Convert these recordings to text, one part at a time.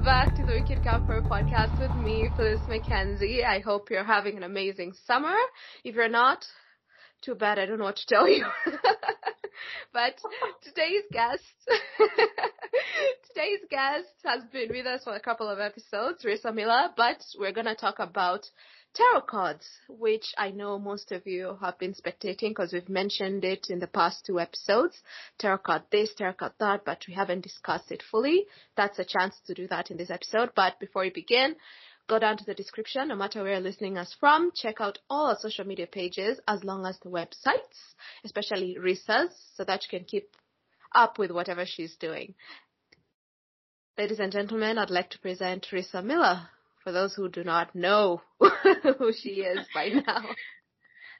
Welcome back to the Wicked Camper podcast with me, Phyllis Mackenzie. I hope you're having an amazing summer. If you're not, too bad I don't know what to tell you. but today's guest, today's guest has been with us for a couple of episodes, Rissa Miller, but we're gonna talk about tarot cards, which I know most of you have been spectating because we've mentioned it in the past two episodes. Tarot card this, tarot card that, but we haven't discussed it fully. That's a chance to do that in this episode. But before we begin, go down to the description, no matter where you're listening us from. Check out all our social media pages as long as the websites, especially Rissa's, so that you can keep up with whatever she's doing. Ladies and gentlemen, I'd like to present Rissa Miller for those who do not know who she is by now.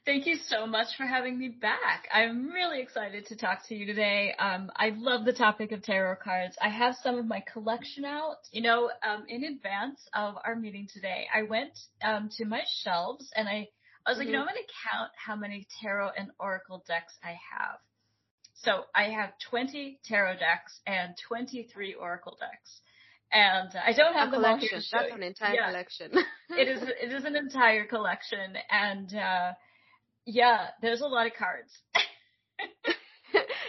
Thank you so much for having me back. I'm really excited to talk to you today. Um, I love the topic of tarot cards. I have some of my collection out. You know, um, in advance of our meeting today, I went um, to my shelves and I, I was like, mm-hmm. you know, I'm going to count how many tarot and oracle decks I have. So I have 20 tarot decks and 23 oracle decks and I don't have a the collection. That's an entire yeah. collection. it is. It is an entire collection, and uh, yeah, there's a lot of cards.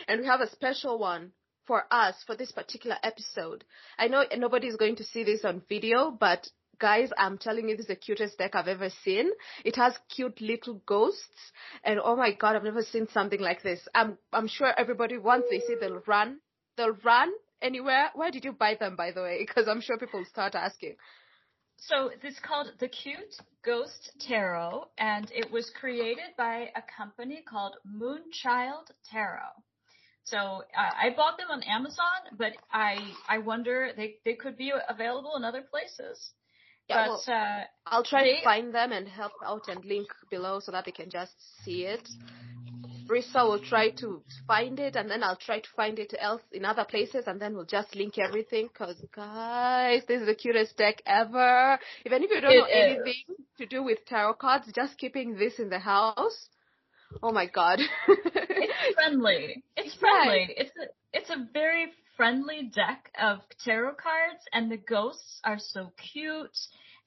and we have a special one for us for this particular episode. I know nobody's going to see this on video, but guys, I'm telling you, this is the cutest deck I've ever seen. It has cute little ghosts, and oh my god, I've never seen something like this. I'm I'm sure everybody once they see they'll run, they'll run anywhere? Where did you buy them, by the way? Because I'm sure people start asking. So it's called the Cute Ghost Tarot, and it was created by a company called Moonchild Tarot. So uh, I bought them on Amazon, but I I wonder they they could be available in other places. Yeah, but well, uh, I'll try they, to find them and help out and link below so that they can just see it. Rissa will try to find it and then I'll try to find it else in other places and then we'll just link everything because guys, this is the cutest deck ever. Even if you don't it know is. anything to do with tarot cards, just keeping this in the house. Oh my god. it's friendly. It's friendly. It's a, it's a very friendly deck of tarot cards and the ghosts are so cute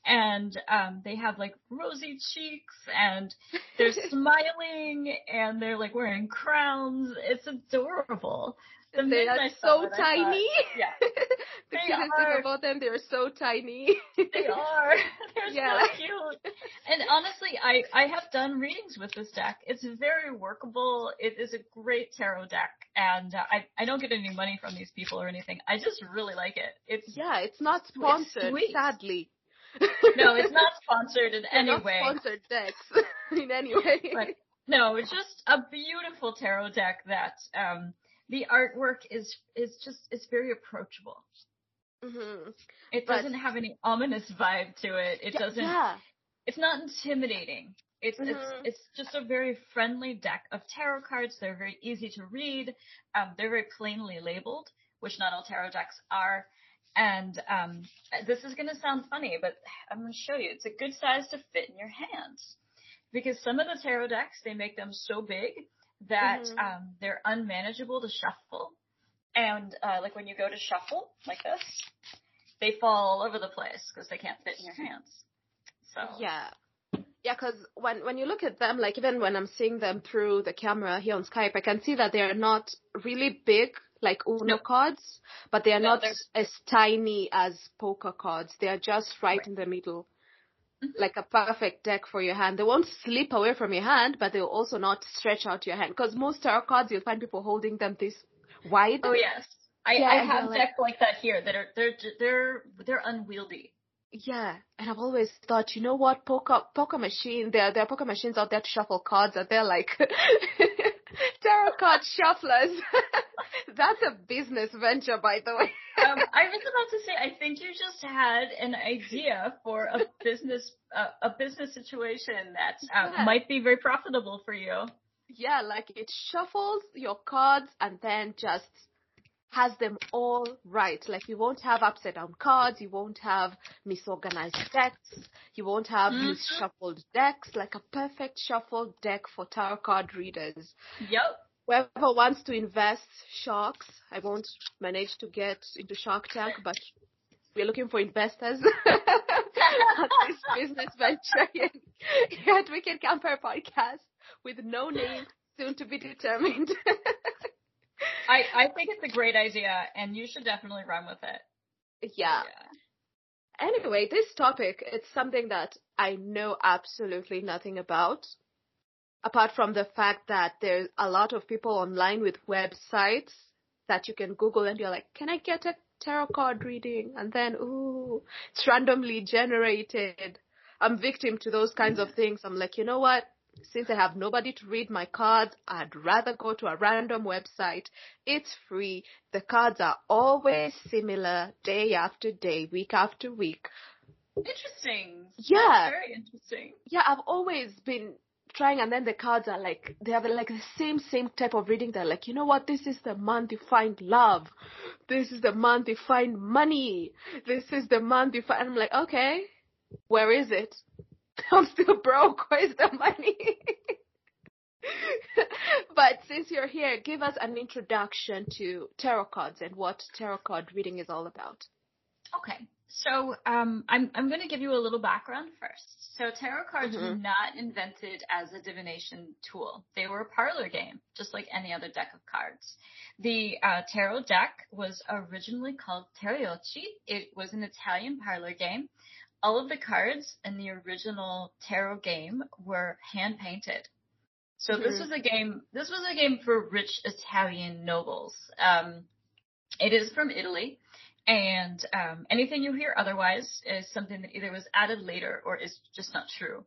and um, they have like rosy cheeks and they're smiling and they're like wearing crowns. It's adorable. The they are so tiny. Thought, yeah. the cutest thing about them, they're so tiny. they are. They're yeah. so cute. And honestly, I, I have done readings with this deck. It's very workable. It is a great tarot deck. And uh, I, I don't get any money from these people or anything. I just really like it. It's Yeah, it's not sponsored, it's sadly no, it's not sponsored in any not way. Sponsored decks in any way. But no, it's just a beautiful tarot deck that um, the artwork is is just it's very approachable. Mm-hmm. It but, doesn't have any ominous vibe to it. It yeah, doesn't. Yeah. It's not intimidating. It's mm-hmm. it's it's just a very friendly deck of tarot cards. They're very easy to read. Um, they're very plainly labeled, which not all tarot decks are. And um, this is going to sound funny, but I'm going to show you. It's a good size to fit in your hands because some of the tarot decks they make them so big that mm-hmm. um, they're unmanageable to shuffle. And uh, like when you go to shuffle like this, they fall all over the place because they can't fit in your hands. So yeah, yeah, because when when you look at them, like even when I'm seeing them through the camera here on Skype, I can see that they are not really big like Uno no. cards, but they are no, not as tiny as poker cards. They are just right, right. in the middle. Mm-hmm. Like a perfect deck for your hand. They won't slip away from your hand, but they'll also not stretch out your hand. Because most tarot cards, you'll find people holding them this wide. Oh yes, I, yeah, I have decks like, like that here that are they're they're they're unwieldy. Yeah, and I've always thought, you know what, poker poker machine. There there are poker machines out there to shuffle cards, and they're like tarot card shufflers. That's a business venture, by the way. um, I was about to say, I think you just had an idea for a business, uh, a business situation that uh, yeah. might be very profitable for you. Yeah, like it shuffles your cards and then just has them all right. Like you won't have upside down cards, you won't have misorganized decks, you won't have mm-hmm. these shuffled decks, like a perfect shuffled deck for tarot card readers. Yep. whoever wants to invest sharks, I won't manage to get into Shark Tank, but we're looking for investors on this business venture here at Wicked Camper Podcast with no name soon to be determined. I, I think it's a great idea and you should definitely run with it. Yeah. yeah. Anyway, this topic, it's something that I know absolutely nothing about. Apart from the fact that there's a lot of people online with websites that you can Google and you're like, can I get a tarot card reading? And then, ooh, it's randomly generated. I'm victim to those kinds of things. I'm like, you know what? Since I have nobody to read my cards, I'd rather go to a random website. It's free. The cards are always similar day after day, week after week. Interesting. Yeah. That's very interesting. Yeah, I've always been trying and then the cards are like they have like the same same type of reading they're like you know what this is the month you find love this is the month you find money this is the month you find i'm like okay where is it I'm still broke. Where's the money? but since you're here, give us an introduction to tarot cards and what tarot card reading is all about. Okay. So um, I'm I'm going to give you a little background first. So tarot cards mm-hmm. were not invented as a divination tool. They were a parlor game, just like any other deck of cards. The uh, tarot deck was originally called Tarocchi. It was an Italian parlor game all of the cards in the original tarot game were hand painted. So this was a game. This was a game for rich Italian nobles. Um, it is from Italy, and um, anything you hear otherwise is something that either was added later or is just not true.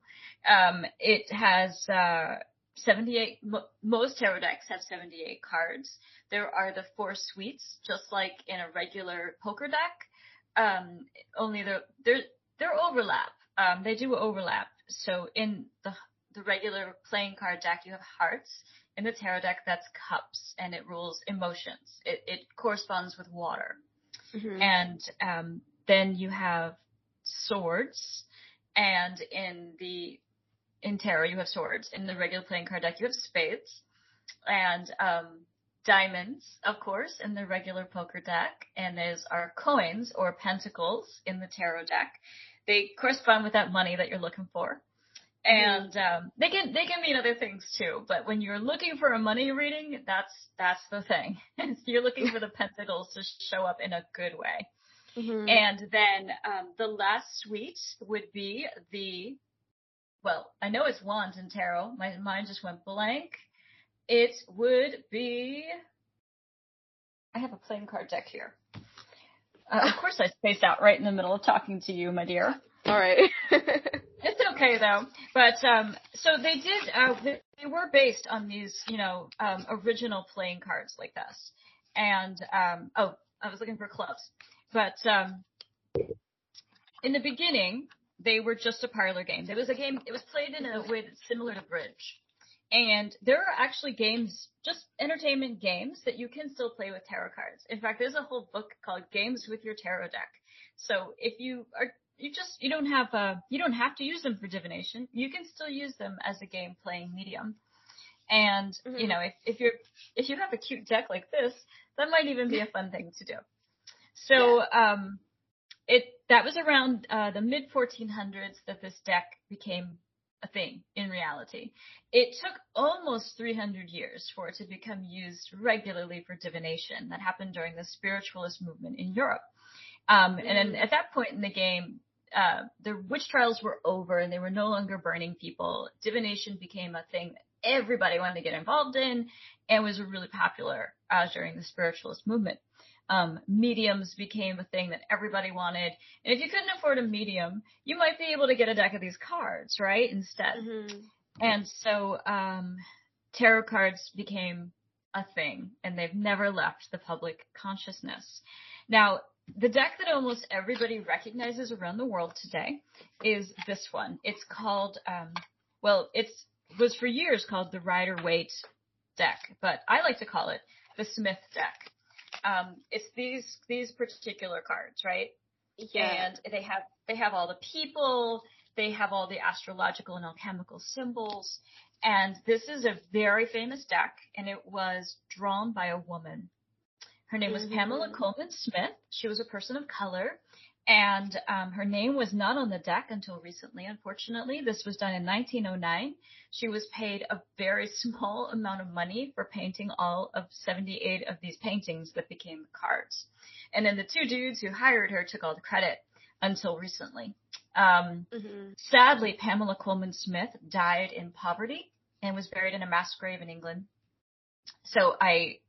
Um, it has uh, 78. Mo- most tarot decks have 78 cards. There are the four suites, just like in a regular poker deck. Um, only there, there they're overlap. Um, they do overlap. So in the the regular playing card deck, you have hearts. In the tarot deck, that's cups, and it rules emotions. It, it corresponds with water. Mm-hmm. And um, then you have swords, and in the in tarot you have swords. In the regular playing card deck, you have spades, and um, diamonds, of course, in the regular poker deck, and there's our coins or pentacles in the tarot deck they correspond with that money that you're looking for. And um, they can they can mean other things too, but when you're looking for a money reading, that's that's the thing. you're looking for the pentacles to show up in a good way. Mm-hmm. And then um, the last suite would be the well, I know it's wands and tarot. My mind just went blank. It would be. I have a playing card deck here. Uh, of course, I spaced out right in the middle of talking to you, my dear. All right. it's okay though. But um, so they did. Uh, they, they, were based on these, you know, um, original playing cards like this. And um, oh, I was looking for clubs. But um, in the beginning, they were just a parlor game. It was a game. It was played in a way that's similar to bridge. And there are actually games, just entertainment games that you can still play with tarot cards. In fact, there's a whole book called Games with Your Tarot Deck. So if you are, you just, you don't have, uh, you don't have to use them for divination. You can still use them as a game playing medium. And, mm-hmm. you know, if, if you're, if you have a cute deck like this, that might even be a fun thing to do. So, yeah. um, it, that was around, uh, the mid 1400s that this deck became a thing in reality. It took almost 300 years for it to become used regularly for divination. That happened during the spiritualist movement in Europe. Um, and then at that point in the game, uh, the witch trials were over and they were no longer burning people. Divination became a thing that everybody wanted to get involved in and was really popular uh, during the spiritualist movement um, mediums became a thing that everybody wanted. And if you couldn't afford a medium, you might be able to get a deck of these cards, right? Instead. Mm-hmm. And so, um, tarot cards became a thing and they've never left the public consciousness. Now, the deck that almost everybody recognizes around the world today is this one. It's called, um, well, it's was for years called the Rider Waite deck, but I like to call it the Smith deck um, it's these these particular cards, right? Yeah. And they have they have all the people, they have all the astrological and alchemical symbols, And this is a very famous deck, and it was drawn by a woman. Her name was mm-hmm. Pamela Colman Smith. She was a person of color, and um, her name was not on the deck until recently, unfortunately. This was done in 1909. She was paid a very small amount of money for painting all of 78 of these paintings that became cards. And then the two dudes who hired her took all the credit until recently. Um, mm-hmm. Sadly, Pamela Colman Smith died in poverty and was buried in a mass grave in England. So I,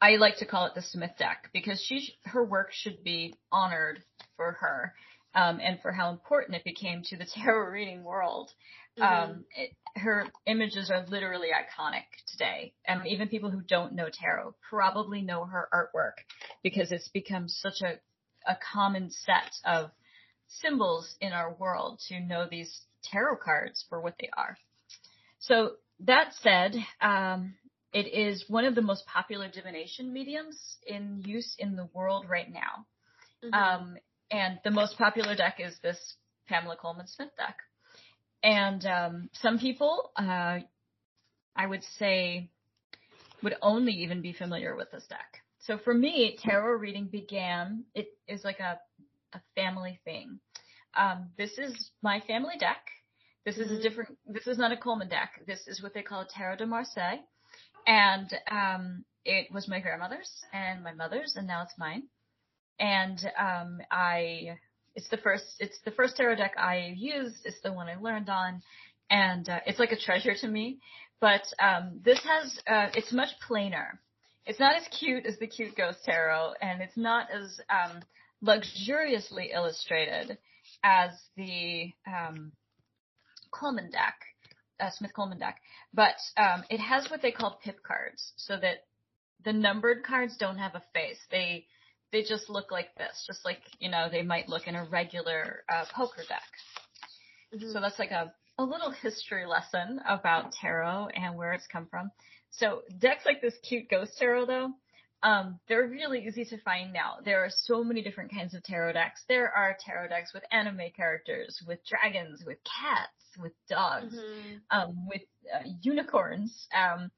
I like to call it the Smith deck because she, her work should be honored for her, um, and for how important it became to the tarot reading world. Mm-hmm. Um, it, her images are literally iconic today. and even people who don't know tarot probably know her artwork because it's become such a, a common set of symbols in our world to know these tarot cards for what they are. So that said, um, it is one of the most popular divination mediums in use in the world right now. Mm-hmm. Um, and the most popular deck is this Pamela Colman Smith deck. And um, some people, uh, I would say, would only even be familiar with this deck. So for me, tarot reading began, it is like a, a family thing. Um, this is my family deck. This is mm-hmm. a different, this is not a Colman deck. This is what they call a Tarot de Marseille. And, um, it was my grandmother's and my mother's and now it's mine. And, um, I, it's the first, it's the first tarot deck I used. It's the one I learned on and, uh, it's like a treasure to me. But, um, this has, uh, it's much plainer. It's not as cute as the cute ghost tarot and it's not as, um, luxuriously illustrated as the um, Colman deck, uh, Smith Colman deck, but um, it has what they call pip cards, so that the numbered cards don't have a face. They they just look like this, just like you know they might look in a regular uh, poker deck. Mm-hmm. So that's like a a little history lesson about tarot and where it's come from. So decks like this cute ghost tarot though, um, they're really easy to find now. There are so many different kinds of tarot decks. There are tarot decks with anime characters, with dragons, with cats, with dogs, mm-hmm. um, with uh, unicorns, um,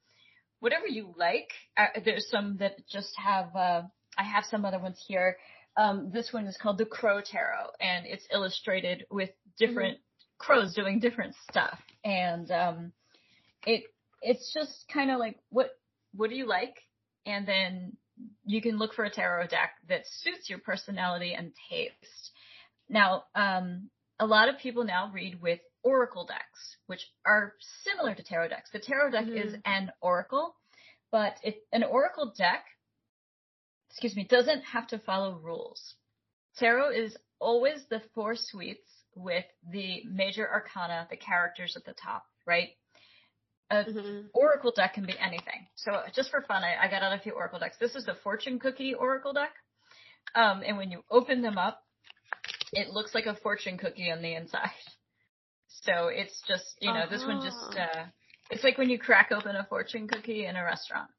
whatever you like. Uh, there's some that just have. Uh, I have some other ones here. Um, this one is called the Crow Tarot, and it's illustrated with different mm-hmm. crows doing different stuff, and um, it it's just kind of like what what do you like? and then you can look for a tarot deck that suits your personality and taste. Now, um, a lot of people now read with oracle decks, which are similar to tarot decks. The tarot deck mm-hmm. is an oracle, but it, an oracle deck, excuse me, doesn't have to follow rules. Tarot is always the four suites with the major arcana, the characters at the top, right? a mm-hmm. oracle deck can be anything. So just for fun, I, I, got out a few oracle decks. This is the fortune cookie oracle deck. Um, and when you open them up, it looks like a fortune cookie on the inside. So it's just, you know, uh-huh. this one just, uh-huh. uh, it's like when you crack open a fortune cookie in a restaurant.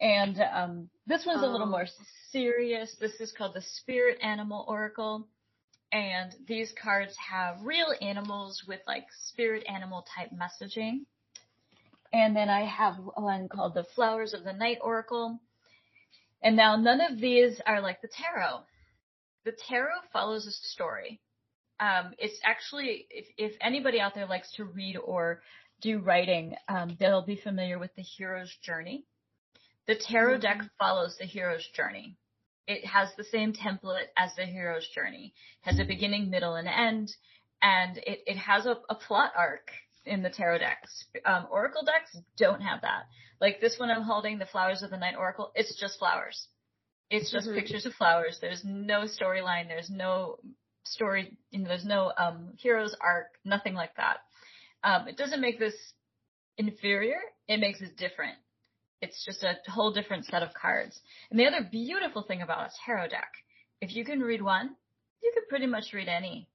And, um, this one's oh. a little oh. more serious. This is called the spirit animal oracle. And these cards have real animals with like spirit animal type messaging. And then I have one called the Flowers of the Night Oracle. And now none of these are like the tarot. The tarot follows a story. Um, it's actually, if, if, anybody out there likes to read or do writing, um, they'll be familiar with the hero's journey. The tarot deck follows the hero's journey. It has the same template as the hero's journey. It has a beginning, middle, and end, and it, it has a, a plot arc in the tarot decks. Um, oracle decks don't have that. Like this one I'm holding, the Flowers of the Night Oracle, it's just flowers. It's just mm-hmm. pictures of flowers. There's no storyline. There's no story. You know, there's no um, hero's arc. Nothing like that. Um, it doesn't make this inferior. It makes it different. It's just a whole different set of cards. And the other beautiful thing about a tarot deck, if you can read one, you can pretty much read any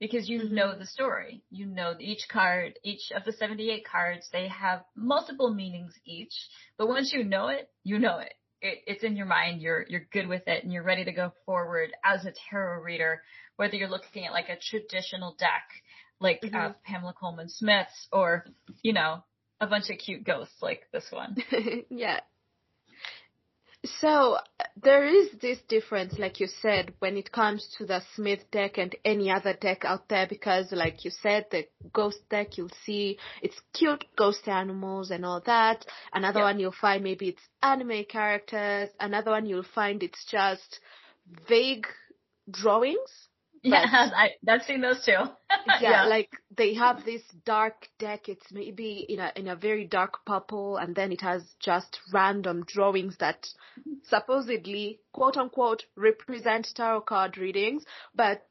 because you mm-hmm. know the story. You know each card, each of the 78 cards, they have multiple meanings each. But once you know it, you know it. it. It's in your mind. You're you're good with it, and you're ready to go forward as a tarot reader. Whether you're looking at like a traditional deck, like mm-hmm. uh, Pamela Colman Smith's, or you know a bunch of cute ghosts like this one. yeah. So there is this difference, like you said, when it comes to the Smith deck and any other deck out there, because like you said, the ghost deck you'll see it's cute ghost animals and all that. Another one you'll find maybe it's anime characters. Another one you'll find it's just vague drawings yeah, I, I've seen those too. yeah, yeah, like they have this dark deck. It's maybe in a in a very dark purple, and then it has just random drawings that supposedly, quote unquote, represent tarot card readings. But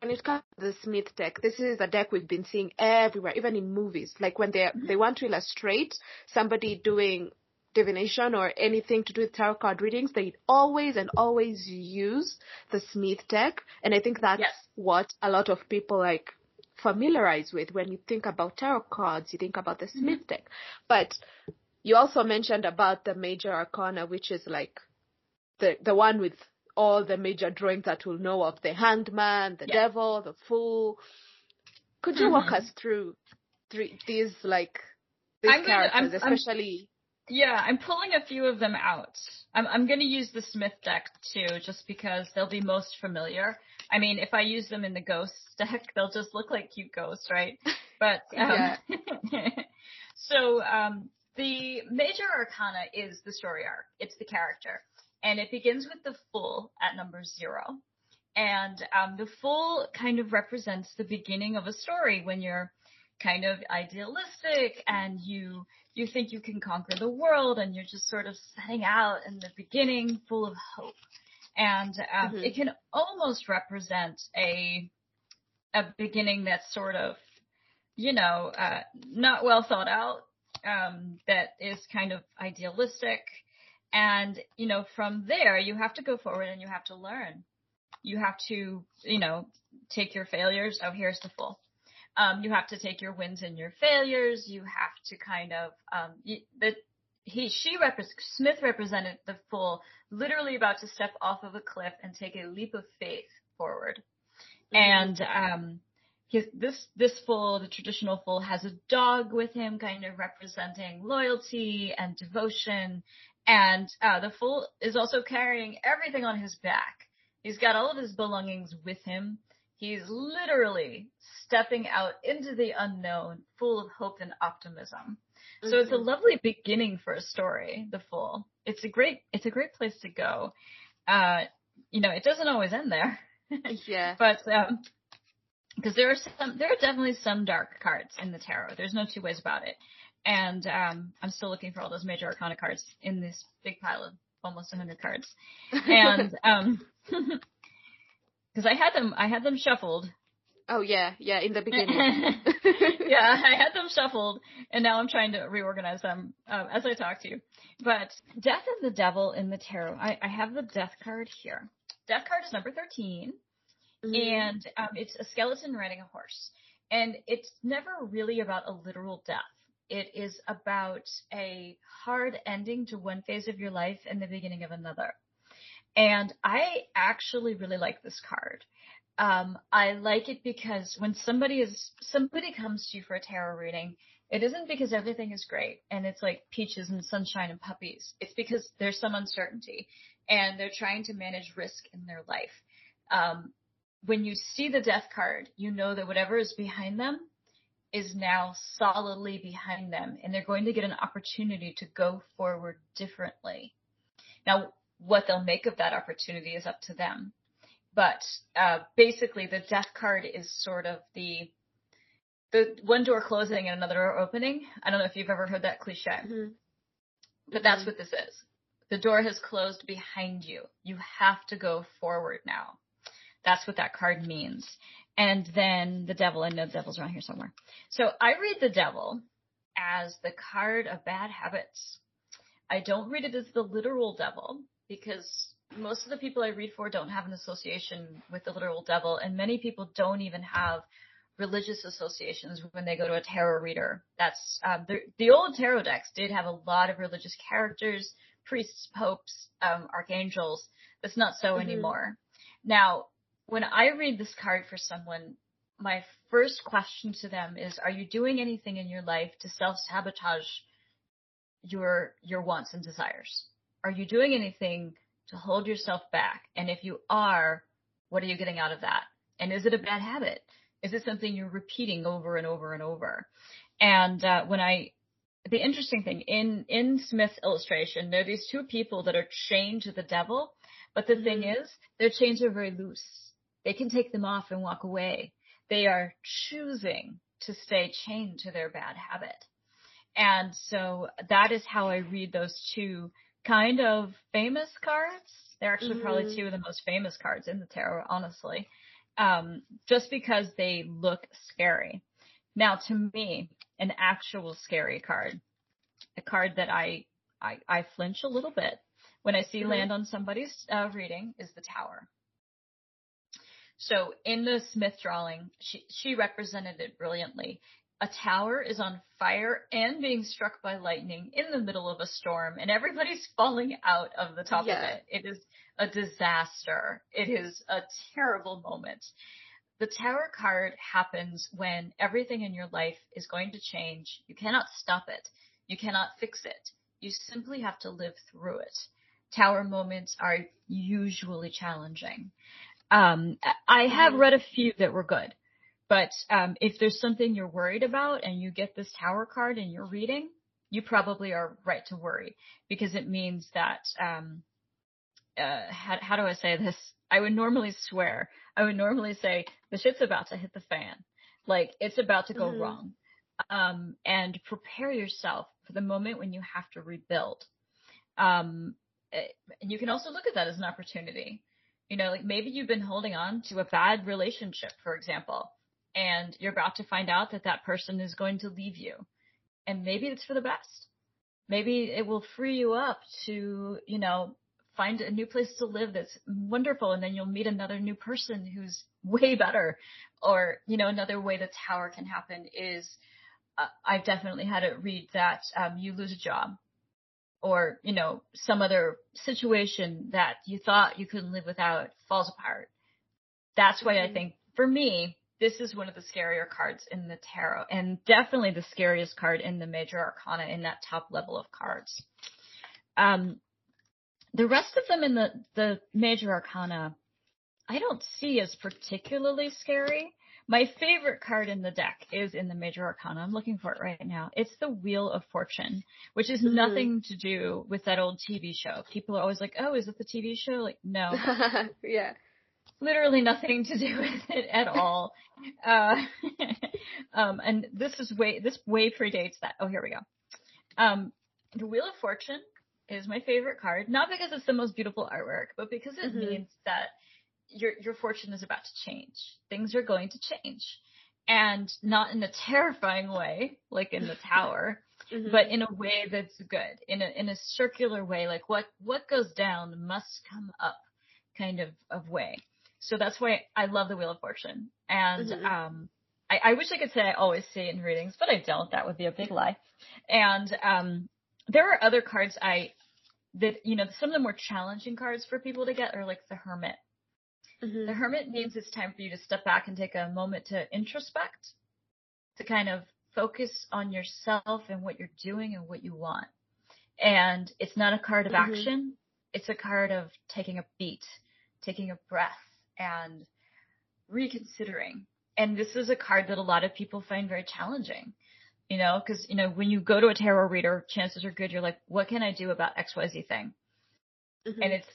when it comes to the Smith deck, this is a deck we've been seeing everywhere, even in movies. Like when they they want to illustrate somebody doing divination or anything to do with tarot card readings, they always and always use the Smith deck. And I think that's yes. what a lot of people like familiarize with when you think about tarot cards, you think about the Smith mm-hmm. deck. But you also mentioned about the major arcana, which is like the, the one with all the major drawings that we'll know of the hangman, the devil, the fool. Could you mm-hmm. walk us through three, these like these I'm characters, gonna, I'm, especially yeah, I'm pulling a few of them out. I'm, I'm going to use the Smith deck too, just because they'll be most familiar. I mean, if I use them in the ghost deck, they'll just look like cute ghosts, right? But um, so um, the major arcana is the story arc. It's the character, and it begins with the Fool at number zero. And um, the Fool kind of represents the beginning of a story when you're kind of idealistic and you you think you can conquer the world and you're just sort of setting out in the beginning full of hope. And um, mm-hmm. it can almost represent a a beginning that's sort of, you know, uh, not well thought out, um, that is kind of idealistic. And, you know, from there, you have to go forward and you have to learn. You have to, you know, take your failures. Oh, here's the Fool. Um, you have to take your wins and your failures. You have to kind of, um, you, the, he, she repre- Smith represented the Fool, literally about to step off of a cliff and take a leap of faith forward. Mm-hmm. And, um, his, this, this Fool, the traditional Fool, has a dog with him, kind of representing loyalty and devotion. And, uh, the Fool is also carrying everything on his back. He's got all of his belongings with him. He's literally stepping out into the unknown, full of hope and optimism. Mm-hmm. So it's a mm-hmm. lovely beginning for a story, The Fool. It's a great, it's a great place to go. Uh, you know, it doesn't always end there. yeah. But, um, because there are some, there are definitely some dark cards in the tarot. There's no two ways about it. And, um, I'm still looking for all those major arcana cards in this big pile of almost 100 cards. And, um, because I had them I had them shuffled. Oh yeah, yeah, in the beginning. yeah, I had them shuffled, and now I'm trying to reorganize them um, as I talk to you. But Death and the Devil in the tarot, I, I have the Death card here. Death card is number 13, mm-hmm. and um, it's a skeleton riding a horse, and it's never really about a literal death. It is about a hard ending to one phase of your life and the beginning of another. And I actually really like this card. Um, I like it because when somebody is, somebody comes to you for a tarot reading, it isn't because everything is great and it's like peaches and sunshine and puppies. It's because there's some uncertainty and they're trying to manage risk in their life. Um, when you see the death card, you know that whatever is behind them is now solidly behind them and they're going to get an opportunity to go forward differently. Now, what they'll make of that opportunity is up to them. But uh, basically, the death card is sort of the the one door closing and another door opening. I don't know if you've ever heard that cliche, mm-hmm. but that's mm-hmm. what this is. The door has closed behind you. You have to go forward now. That's what that card means. And then the devil, I know the devil's around here somewhere. So I read the devil as the card of bad habits. I don't read it as the literal devil because most of the people I read for don't have an association with the literal devil, and many people don't even have religious associations when they go to a tarot reader. That's um, the, the old tarot decks did have a lot of religious characters, priests, popes, um, archangels. That's not so mm-hmm. anymore. Now, when I read this card for someone, my first question to them is, are you doing anything in your life to self-sabotage your, your wants and desires? Are you doing anything to hold yourself back? And if you are, what are you getting out of that? And is it a bad habit? Is it something you're repeating over and over and over? And uh, when I, the interesting thing in in Smith's illustration, there are these two people that are chained to the devil, but the mm-hmm. thing is, their chains are very loose. They can take them off and walk away. They are choosing to stay chained to their bad habit. And so that is how I read those two kind of famous cards. They're actually mm-hmm. probably two of the most famous cards in the tarot, honestly. Um, just because they look scary. Now to me, an actual scary card, a card that I, I, I flinch a little bit when I see mm-hmm. land on somebody's uh, reading is the tower. So in the Smith drawing, she, she represented it brilliantly. A tower is on fire and being struck by lightning in the middle of a storm and everybody's falling out of the top yeah. of it. It is a disaster. It is a terrible moment. The tower card happens when everything in your life is going to change. You cannot stop it. You cannot fix it. You simply have to live through it. Tower moments are usually challenging. Um, I have read a few that were good, but um, if there's something you're worried about and you get this tower card in your reading, you probably are right to worry because it means that um, uh, how, how do I say this? I would normally swear. I would normally say the shit's about to hit the fan. Like it's about to go mm-hmm. wrong. Um, and prepare yourself for the moment when you have to rebuild. Um, eh, and you can also look at that as an opportunity. You know, like maybe you've been holding on to a bad relationship, for example, and you're about to find out that that person is going to leave you. And maybe it's for the best. Maybe it will free you up to, you know, find a new place to live that's wonderful and then you'll meet another new person who's way better or you know another way the tower can happen is uh, i've definitely had it read that um, you lose a job or you know some other situation that you thought you couldn't live without falls apart that's why i mm-hmm. think for me this is one of the scarier cards in the tarot and definitely the scariest card in the major arcana in that top level of cards um, the rest of them in the, the major arcana, I don't see as particularly scary. My favorite card in the deck is in the major arcana. I'm looking for it right now. It's the Wheel of Fortune, which is mm-hmm. nothing to do with that old TV show. People are always like, "Oh, is it the TV show?" Like, no. yeah. Literally nothing to do with it at all. uh, um, and this is way this way predates that. Oh, here we go. Um, the Wheel of Fortune is my favorite card, not because it's the most beautiful artwork, but because it mm-hmm. means that your your fortune is about to change. Things are going to change. And not in a terrifying way, like in the tower, mm-hmm. but in a way that's good. In a in a circular way, like what what goes down must come up kind of of way. So that's why I love the Wheel of Fortune. And mm-hmm. um I, I wish I could say I always see it in readings, but I don't. That would be a big lie. And um there are other cards I that you know some of the more challenging cards for people to get are like the Hermit. Mm-hmm. The Hermit means it's time for you to step back and take a moment to introspect, to kind of focus on yourself and what you're doing and what you want. And it's not a card of mm-hmm. action. It's a card of taking a beat, taking a breath and reconsidering. And this is a card that a lot of people find very challenging you know, because you know when you go to a tarot reader, chances are good you're like, what can I do about X Y Z thing? Mm-hmm. And it's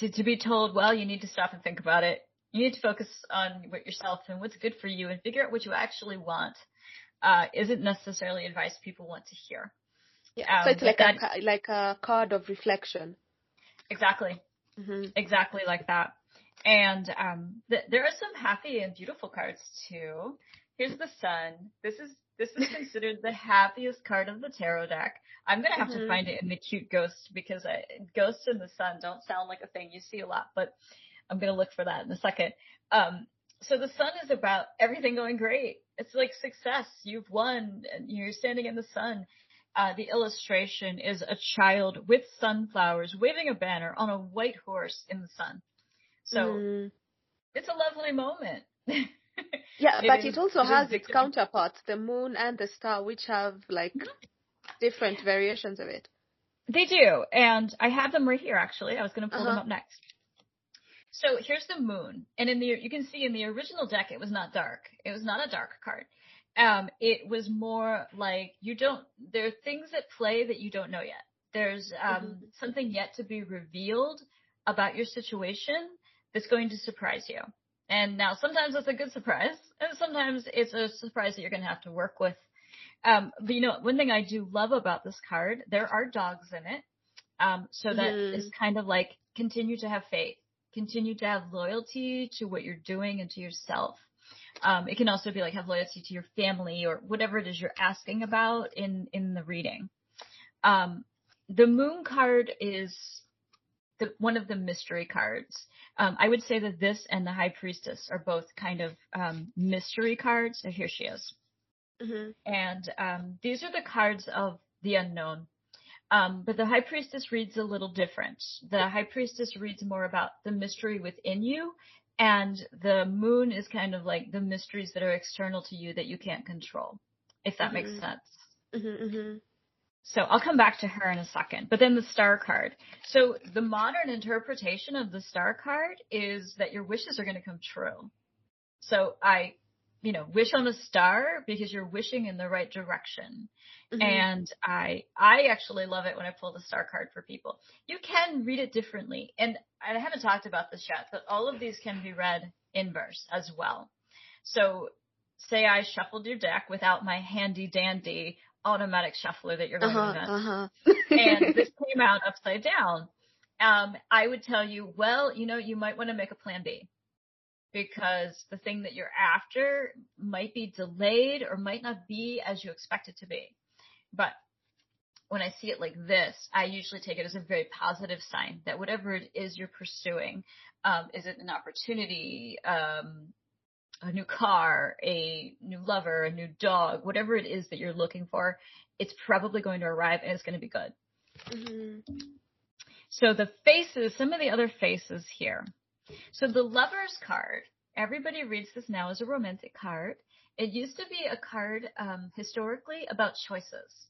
to to be told, well, you need to stop and think about it. You need to focus on what yourself and what's good for you, and figure out what you actually want. Uh, isn't necessarily advice people want to hear. Yeah, um, so it's like that, a like a card of reflection. Exactly. Mm-hmm. Exactly like that. And um, th- there are some happy and beautiful cards too. Here's the sun. This is this is considered the happiest card of the tarot deck. I'm gonna have mm-hmm. to find it in the cute ghost because I, ghosts in the sun don't sound like a thing you see a lot, but I'm gonna look for that in a second. Um, so the sun is about everything going great. It's like success. You've won. And you're standing in the sun. Uh, the illustration is a child with sunflowers waving a banner on a white horse in the sun. So mm. it's a lovely moment. yeah, it but is, it also it has its counterparts, the moon and the star, which have like mm-hmm. different variations of it. They do, and I have them right here. Actually, I was going to pull uh-huh. them up next. So here's the moon, and in the you can see in the original deck it was not dark. It was not a dark card. Um, it was more like you don't. There are things at play that you don't know yet. There's um, mm-hmm. something yet to be revealed about your situation that's going to surprise you. And now sometimes it's a good surprise, and sometimes it's a surprise that you're going to have to work with. Um, but you know, one thing I do love about this card, there are dogs in it. Um, so that mm-hmm. is kind of like continue to have faith continue to have loyalty to what you're doing and to yourself. Um, it can also be like have loyalty to your family or whatever it is you're asking about in in the reading. Um, the moon card is the, one of the mystery cards. Um, I would say that this and the high priestess are both kind of um, mystery cards. Oh, here she is. Mm-hmm. And um, these are the cards of the unknown. Um, but the high priestess reads a little different. The high priestess reads more about the mystery within you, and the moon is kind of like the mysteries that are external to you that you can't control, if that mm-hmm. makes sense. Mm-hmm, mm-hmm. So I'll come back to her in a second. But then the star card. So the modern interpretation of the star card is that your wishes are going to come true. So I you know, wish on a star because you're wishing in the right direction. Mm-hmm. And I, I actually love it when I pull the star card for people. You can read it differently. And I haven't talked about this yet, but all of these can be read inverse as well. So say I shuffled your deck without my handy dandy automatic shuffler that you're going uh-huh, to invent. Uh-huh. and this came out upside down. Um, I would tell you, well, you know, you might want to make a plan B because the thing that you're after might be delayed or might not be as you expect it to be. But when I see it like this, I usually take it as a very positive sign that whatever it is you're pursuing, um, is it an opportunity, um, a new car, a new lover, a new dog, whatever it is that you're looking for, it's probably going to arrive and it's going to be good. Mm-hmm. So the faces, some of the other faces here. So the lover's card, everybody reads this now as a romantic card. It used to be a card um, historically about choices.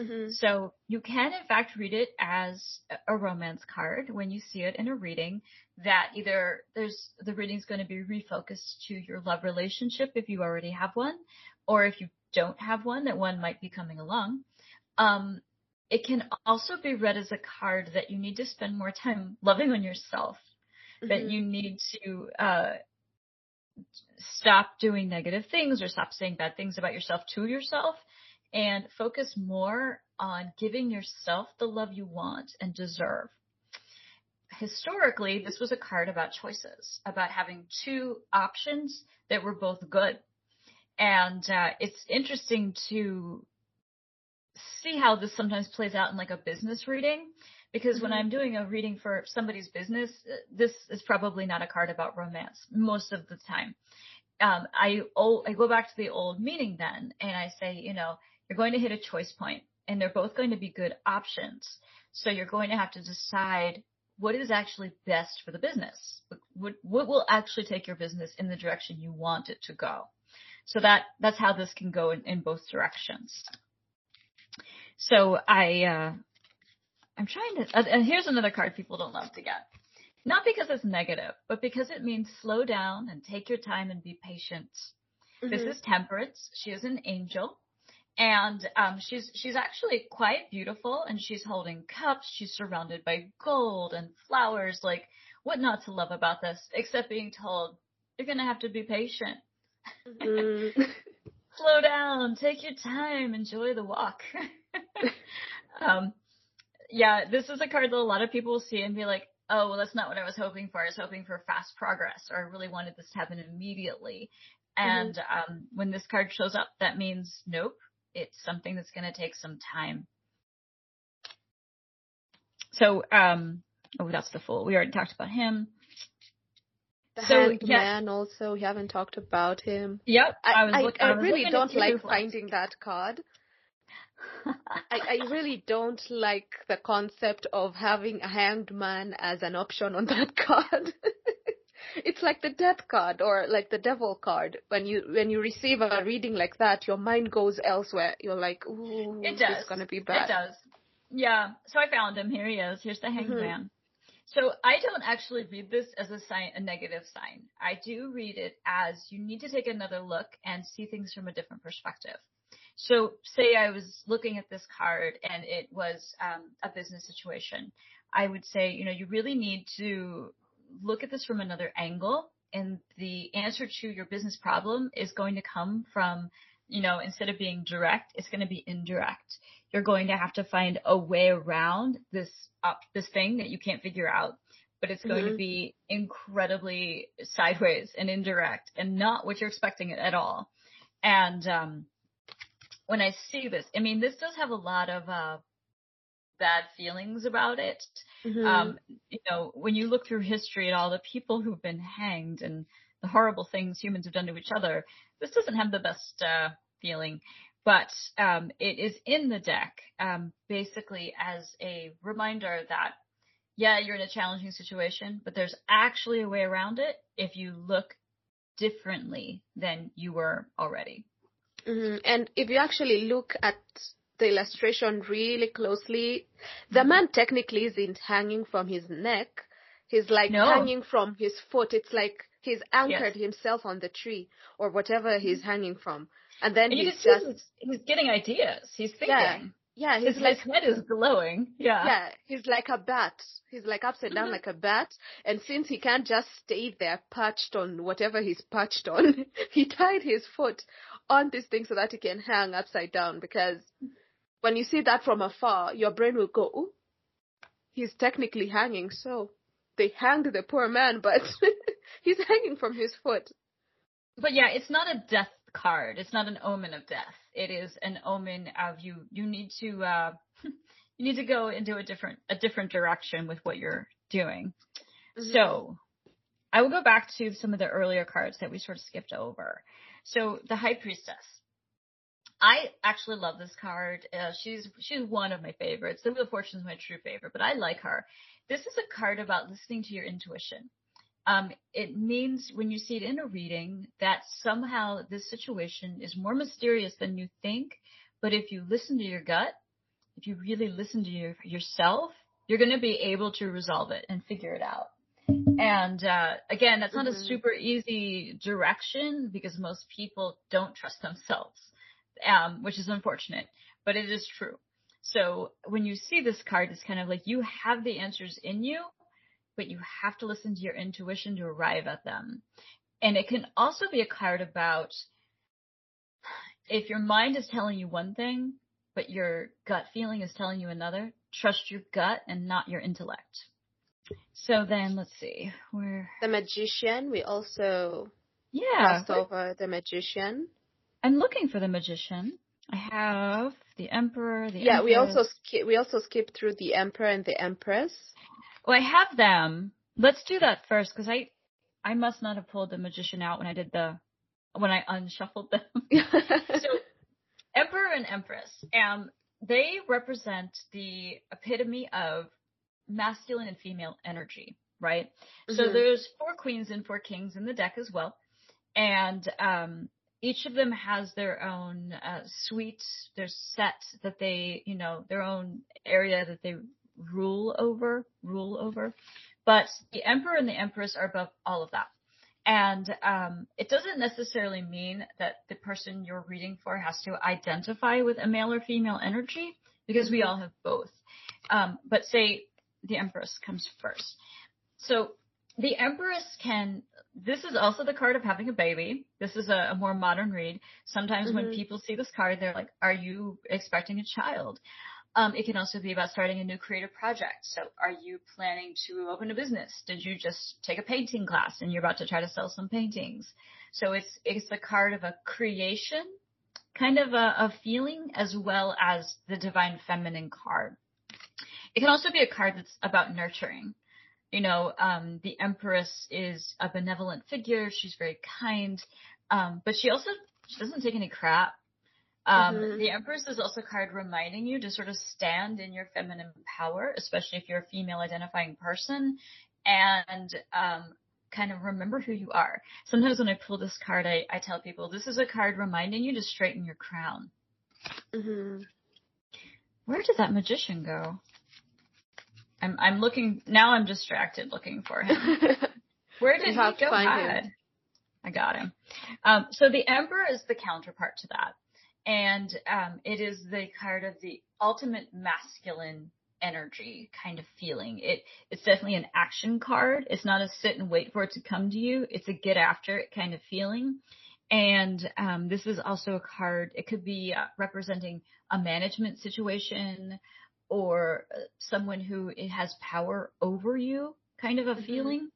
Mm-hmm. So you can in fact read it as a romance card when you see it in a reading that either there's the reading's going to be refocused to your love relationship if you already have one, or if you don't have one, that one might be coming along. Um, it can also be read as a card that you need to spend more time loving on yourself mm-hmm. that you need to uh, stop doing negative things or stop saying bad things about yourself to yourself and focus more on giving yourself the love you want and deserve. Historically, this was a card about choices, about having two options that were both good. And uh, it's interesting to see how this sometimes plays out in like a business reading because mm-hmm. when I'm doing a reading for somebody's business, this is probably not a card about romance most of the time. Um, I, oh, I go back to the old meaning then and I say, you know, you're going to hit a choice point and they're both going to be good options. So you're going to have to decide what is actually best for the business. What, what will actually take your business in the direction you want it to go? So that, that's how this can go in, in both directions. So I, uh, I'm trying to, uh, and here's another card people don't love to get. Not because it's negative, but because it means slow down and take your time and be patient. Mm-hmm. This is Temperance. She is an angel. And um, she's she's actually quite beautiful, and she's holding cups. She's surrounded by gold and flowers. Like, what not to love about this? Except being told you're gonna have to be patient. Mm-hmm. Slow down, take your time, enjoy the walk. um, yeah, this is a card that a lot of people will see and be like, oh, well, that's not what I was hoping for. I was hoping for fast progress, or I really wanted this to happen immediately. And mm-hmm. um, when this card shows up, that means nope, it's something that's going to take some time. So, um, oh, that's the fool. We already talked about him. The so, Hanged yeah. Man also, we haven't talked about him. Yep. I, I, look, I, I really don't like finding that card. I, I really don't like the concept of having a hanged man as an option on that card. It's like the death card or like the devil card. When you when you receive a reading like that, your mind goes elsewhere. You're like, ooh, it does. it's gonna be bad. It does. Yeah. So I found him. Here he is. Here's the hanged mm-hmm. man. So I don't actually read this as a sign, a negative sign. I do read it as you need to take another look and see things from a different perspective. So say I was looking at this card and it was um, a business situation. I would say, you know, you really need to look at this from another angle and the answer to your business problem is going to come from, you know, instead of being direct, it's going to be indirect. You're going to have to find a way around this up this thing that you can't figure out, but it's going mm-hmm. to be incredibly sideways and indirect and not what you're expecting at all. And um, when I see this, I mean, this does have a lot of uh, bad feelings about it. Mm-hmm. Um, you know, when you look through history and all the people who've been hanged and the horrible things humans have done to each other, this doesn't have the best uh, feeling. But um, it is in the deck um, basically as a reminder that yeah, you're in a challenging situation, but there's actually a way around it if you look differently than you were already. Mm-hmm. And if you actually look at the illustration really closely, the man technically isn't hanging from his neck. He's like no. hanging from his foot. It's like he's anchored yes. himself on the tree or whatever he's hanging from. And then and he's just he's, he's, getting ideas. He's thinking. Yeah. Yeah, his, like, head is glowing. Yeah. Yeah, he's like a bat. He's like upside down mm-hmm. like a bat. And since he can't just stay there perched on whatever he's perched on, he tied his foot on this thing so that he can hang upside down because when you see that from afar, your brain will go, oh, he's technically hanging. So they hanged the poor man, but he's hanging from his foot. But yeah, it's not a death card. It's not an omen of death. It is an omen of you. You need to uh, you need to go into a different a different direction with what you're doing. Mm-hmm. So I will go back to some of the earlier cards that we sort of skipped over. So the High Priestess. I actually love this card. Uh, she's she's one of my favorites. The Wheel of Fortune is my true favorite, but I like her. This is a card about listening to your intuition. Um, it means when you see it in a reading that somehow this situation is more mysterious than you think. But if you listen to your gut, if you really listen to your, yourself, you're going to be able to resolve it and figure it out. And uh, again, that's not mm-hmm. a super easy direction because most people don't trust themselves, um, which is unfortunate, but it is true. So when you see this card, it's kind of like you have the answers in you, but you have to listen to your intuition to arrive at them. And it can also be a card about if your mind is telling you one thing, but your gut feeling is telling you another, trust your gut and not your intellect. So then let's see where the magician. We also yeah crossed over the magician. I'm looking for the magician. I have the emperor. The yeah, empress. we also skip we also skipped through the emperor and the empress. Well, I have them. Let's do that first because I I must not have pulled the magician out when I did the when I unshuffled them. so emperor and empress, um, they represent the epitome of masculine and female energy, right? Mm-hmm. So there's four queens and four kings in the deck as well. And um, each of them has their own uh, suite, their set that they, you know, their own area that they rule over, rule over. But the emperor and the empress are above all of that. And um, it doesn't necessarily mean that the person you're reading for has to identify with a male or female energy because we all have both. Um, but say the Empress comes first. So the Empress can, this is also the card of having a baby. This is a, a more modern read. Sometimes mm-hmm. when people see this card, they're like, are you expecting a child? Um, it can also be about starting a new creative project. So are you planning to open a business? Did you just take a painting class and you're about to try to sell some paintings? So it's, it's the card of a creation, kind of a, a feeling as well as the divine feminine card. It can also be a card that's about nurturing. You know, um, the Empress is a benevolent figure. She's very kind. Um, but she also, she doesn't take any crap. Um, mm-hmm. the Empress is also a card reminding you to sort of stand in your feminine power, especially if you're a female identifying person. And, um, kind of remember who you are. Sometimes when I pull this card, I, I tell people this is a card reminding you to straighten your crown. Mm-hmm. Where did that magician go? I'm I'm looking now. I'm distracted looking for him. Where did he go? Him. I got him. Um, so the Emperor is the counterpart to that, and um, it is the card of the ultimate masculine energy kind of feeling. It it's definitely an action card. It's not a sit and wait for it to come to you. It's a get after it kind of feeling. And um, this is also a card. It could be uh, representing a management situation or uh, someone who has power over you, kind of a mm-hmm. feeling.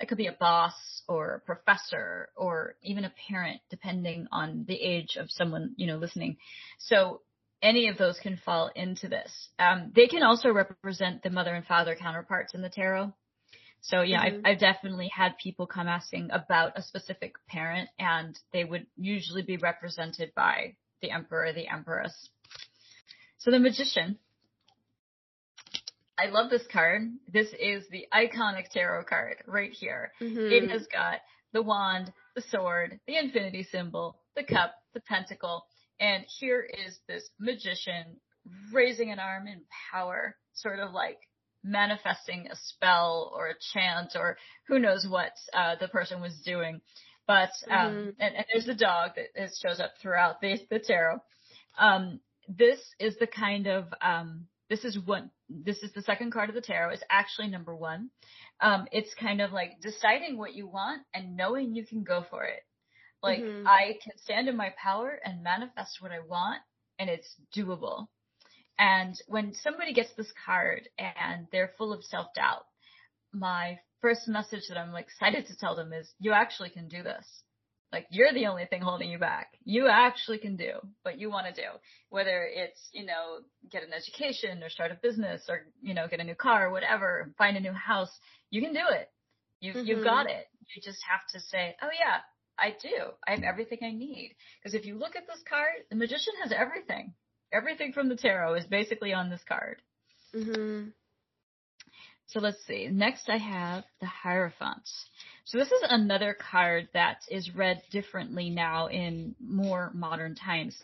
It could be a boss or a professor or even a parent, depending on the age of someone you know listening. So any of those can fall into this. Um, they can also represent the mother and father counterparts in the tarot. So yeah, mm-hmm. I've, I've, definitely had people come asking about a specific parent and they would usually be represented by the emperor, or the empress. So the magician. I love this card. This is the iconic tarot card right here. Mm-hmm. It has got the wand, the sword, the infinity symbol, the cup, the pentacle, and here is this magician raising an arm in power, sort of like manifesting a spell or a chant or who knows what uh, the person was doing. But um, mm-hmm. and, and, there's the dog that shows up throughout the, the tarot. Um, this is the kind of um, this is what this is the second card of the tarot. It's actually number one. Um, it's kind of like deciding what you want and knowing you can go for it. Like mm-hmm. I can stand in my power and manifest what I want and it's doable. And when somebody gets this card and they're full of self doubt, my first message that I'm excited to tell them is you actually can do this. Like you're the only thing holding you back. You actually can do what you want to do. Whether it's, you know, get an education or start a business or, you know, get a new car or whatever, find a new house, you can do it. You've, mm-hmm. you've got it. You just have to say, oh yeah, I do. I have everything I need. Because if you look at this card, the magician has everything. Everything from the tarot is basically on this card. Mm-hmm. So let's see. Next I have the Hierophant. So this is another card that is read differently now in more modern times.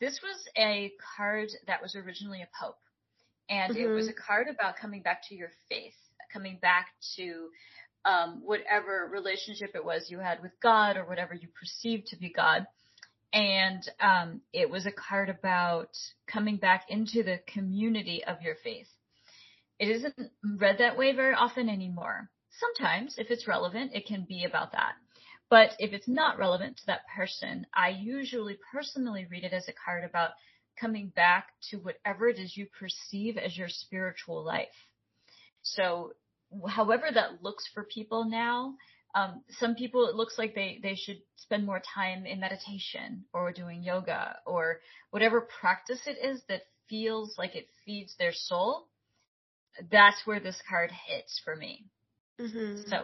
This was a card that was originally a pope. And mm-hmm. it was mm-hmm. a card about coming back to your faith, coming back to um, whatever relationship it was you had with God or whatever you perceived to be God. And um, it was a card about coming back into the community of your faith. It isn't read that way very often anymore. Sometimes, if it's relevant, it can be about that. But if it's not relevant to that person, I usually personally read it as a card about coming back to whatever it is you perceive as your spiritual life. So however that looks for people now. Um, some people it looks like they they should spend more time in meditation or doing yoga or whatever practice it is that feels like it feeds their soul. That's where this card hits for me. Mm-hmm. So,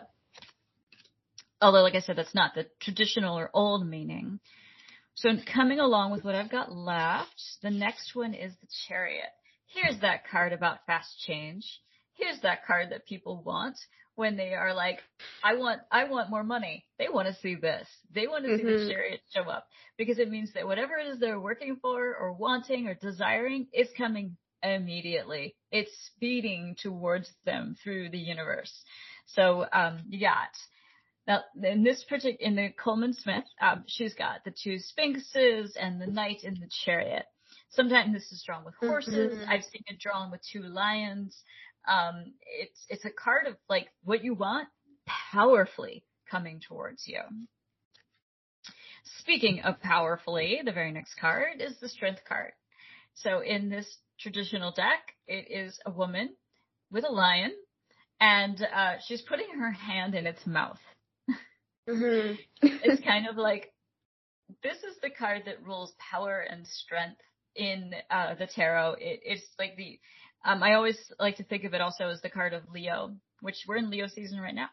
although like I said, that's not the traditional or old meaning. So coming along with what I've got left, the next one is the chariot. Here's that card about fast change here's that card that people want when they are like, I want, I want more money. They want to see this. They want to mm-hmm. see the mm-hmm. chariot show up because it means that whatever it is they're working for or wanting or desiring is coming immediately. It's speeding towards them through the universe. So, um, you got now, in this particular, in the Colman Smith, um, she's got the two sphinxes and the knight in the chariot. Sometimes this is drawn with horses. Mm-hmm. I've seen it drawn with two lions. Um, it's it's a card of like what you want powerfully coming towards you. Speaking of powerfully, the very next card is the strength card. So in this traditional deck, it is a woman with a lion, and uh, she's putting her hand in its mouth. Mm-hmm. it's kind of like this is the card that rules power and strength in uh, the tarot. It, it's like the um, I always like to think of it also as the card of Leo, which we're in Leo season right now.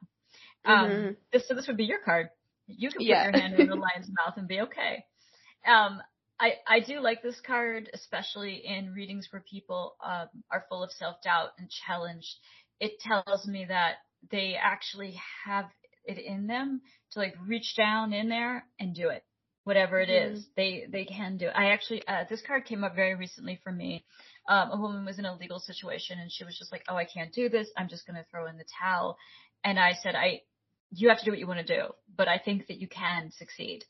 Um, mm-hmm. this, so this would be your card. You can put yeah. your hand in the lion's mouth and be okay. Um, I, I do like this card, especially in readings where people um, are full of self doubt and challenged. It tells me that they actually have it in them to like reach down in there and do it. Whatever it mm-hmm. is, they, they can do it. I actually, uh, this card came up very recently for me. Um, a woman was in a legal situation and she was just like, oh, I can't do this. I'm just going to throw in the towel. And I said, I, you have to do what you want to do, but I think that you can succeed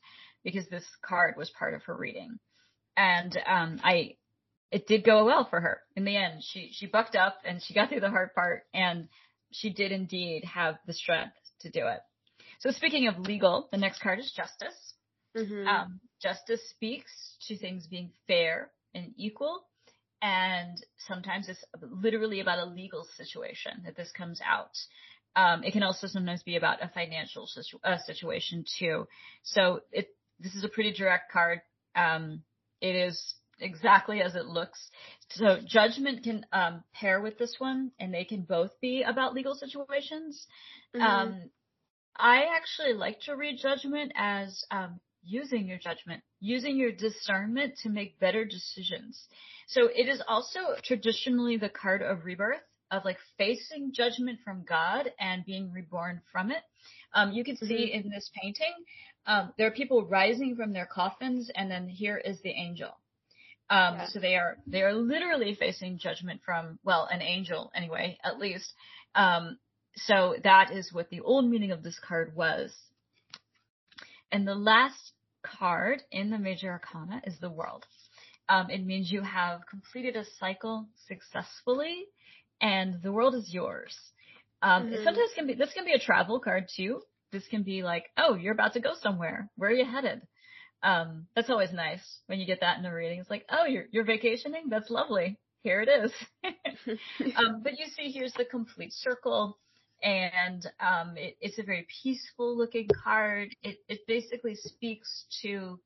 because this card was part of her reading. And, um, I, it did go well for her in the end. She, she bucked up and she got through the hard part and she did indeed have the strength to do it. So speaking of legal, the next card is justice. Mm-hmm. Um, justice speaks to things being fair and equal. And sometimes it's literally about a legal situation that this comes out. Um, it can also sometimes be about a financial situ- uh, situation too. So it, this is a pretty direct card. Um, it is exactly as it looks. So judgment can um, pair with this one, and they can both be about legal situations. Mm-hmm. Um, I actually like to read judgment as um, using your judgment, using your discernment to make better decisions. So it is also traditionally the card of rebirth, of like facing judgment from God and being reborn from it. Um, you can see mm-hmm. in this painting, um, there are people rising from their coffins, and then here is the angel. Um, yeah. so they are, they are literally facing judgment from, well, an angel anyway, at least. Um, so that is what the old meaning of this card was. And the last card in the major arcana is the world. Um, it means you have completed a cycle successfully and the world is yours. Um, mm-hmm. sometimes can be, this can be a travel card too. This can be like, oh, you're about to go somewhere. Where are you headed? Um, that's always nice when you get that in a reading. It's like, oh, you're, you're vacationing? That's lovely. Here it is. um, but you see here's the complete circle and um, it, it's a very peaceful looking card. It, it basically speaks to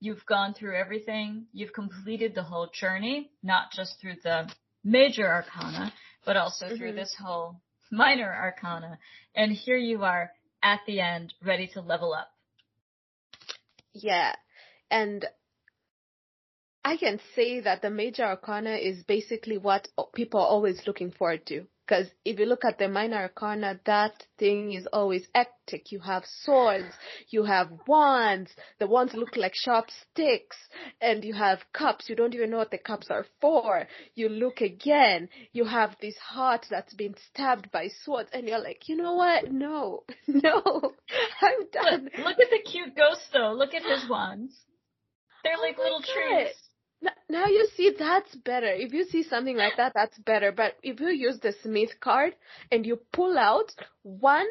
you've gone through everything, you've completed the whole journey, not just through the major arcana, but also mm-hmm. through this whole minor arcana. And here you are at the end, ready to level up. Yeah. And I can say that the major arcana is basically what people are always looking forward to. Because if you look at the minor arcana, that thing is always hectic. You have swords, you have wands, the wands look like sharp sticks, and you have cups. You don't even know what the cups are for. You look again, you have this heart that's been stabbed by swords, and you're like, you know what? No, no, I'm done. Look, look at the cute ghost though. Look at his wands. They're oh like little God. trees now you see that's better. If you see something like that, that's better. But if you use the Smith card and you pull out one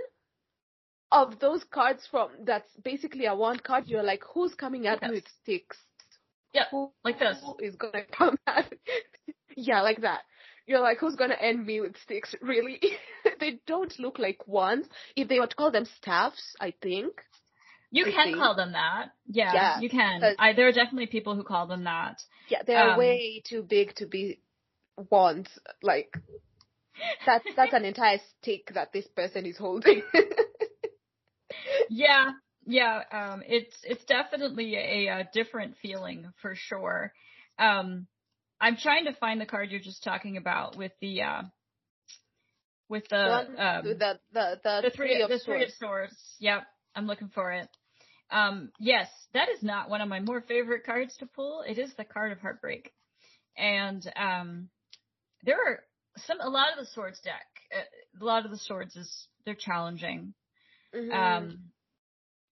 of those cards from that's basically a one card, you're like, who's coming at yes. me with sticks? Yeah, who, like this. Who is gonna come at? yeah, like that. You're like, who's gonna end me with sticks? Really? they don't look like wands. If they would call them staffs, I think. You can call them that. Yeah, yeah you can. I, there are definitely people who call them that. Yeah, they're um, way too big to be wands. Like that's that's an entire stick that this person is holding. yeah, yeah. Um, it's it's definitely a, a, different feeling for sure. Um, I'm trying to find the card you're just talking about with the uh, with the um, the, the the the, the three, three of the swords. three of swords. Yep, I'm looking for it. Um, yes, that is not one of my more favorite cards to pull. It is the card of heartbreak, and um, there are some a lot of the swords deck. Uh, a lot of the swords is they're challenging. Mm-hmm. Um,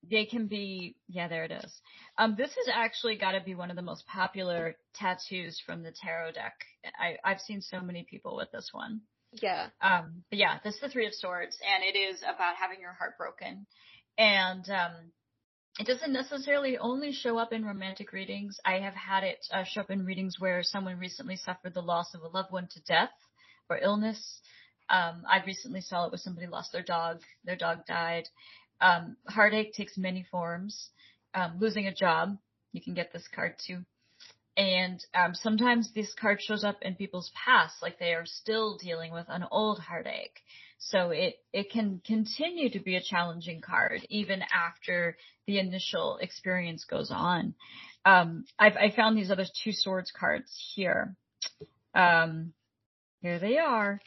they can be yeah there it is. Um, this has actually got to be one of the most popular tattoos from the tarot deck. I I've seen so many people with this one. Yeah. Um, but yeah, this is the Three of Swords, and it is about having your heart broken. And um, it doesn't necessarily only show up in romantic readings. I have had it uh, show up in readings where someone recently suffered the loss of a loved one to death or illness. Um, I recently saw it with somebody lost their dog. Their dog died. Um, heartache takes many forms. Um, losing a job, you can get this card too. And um, sometimes this card shows up in people's past, like they are still dealing with an old heartache. So it, it can continue to be a challenging card even after the initial experience goes on. Um, I've, I found these other two swords cards here. Um, here they are.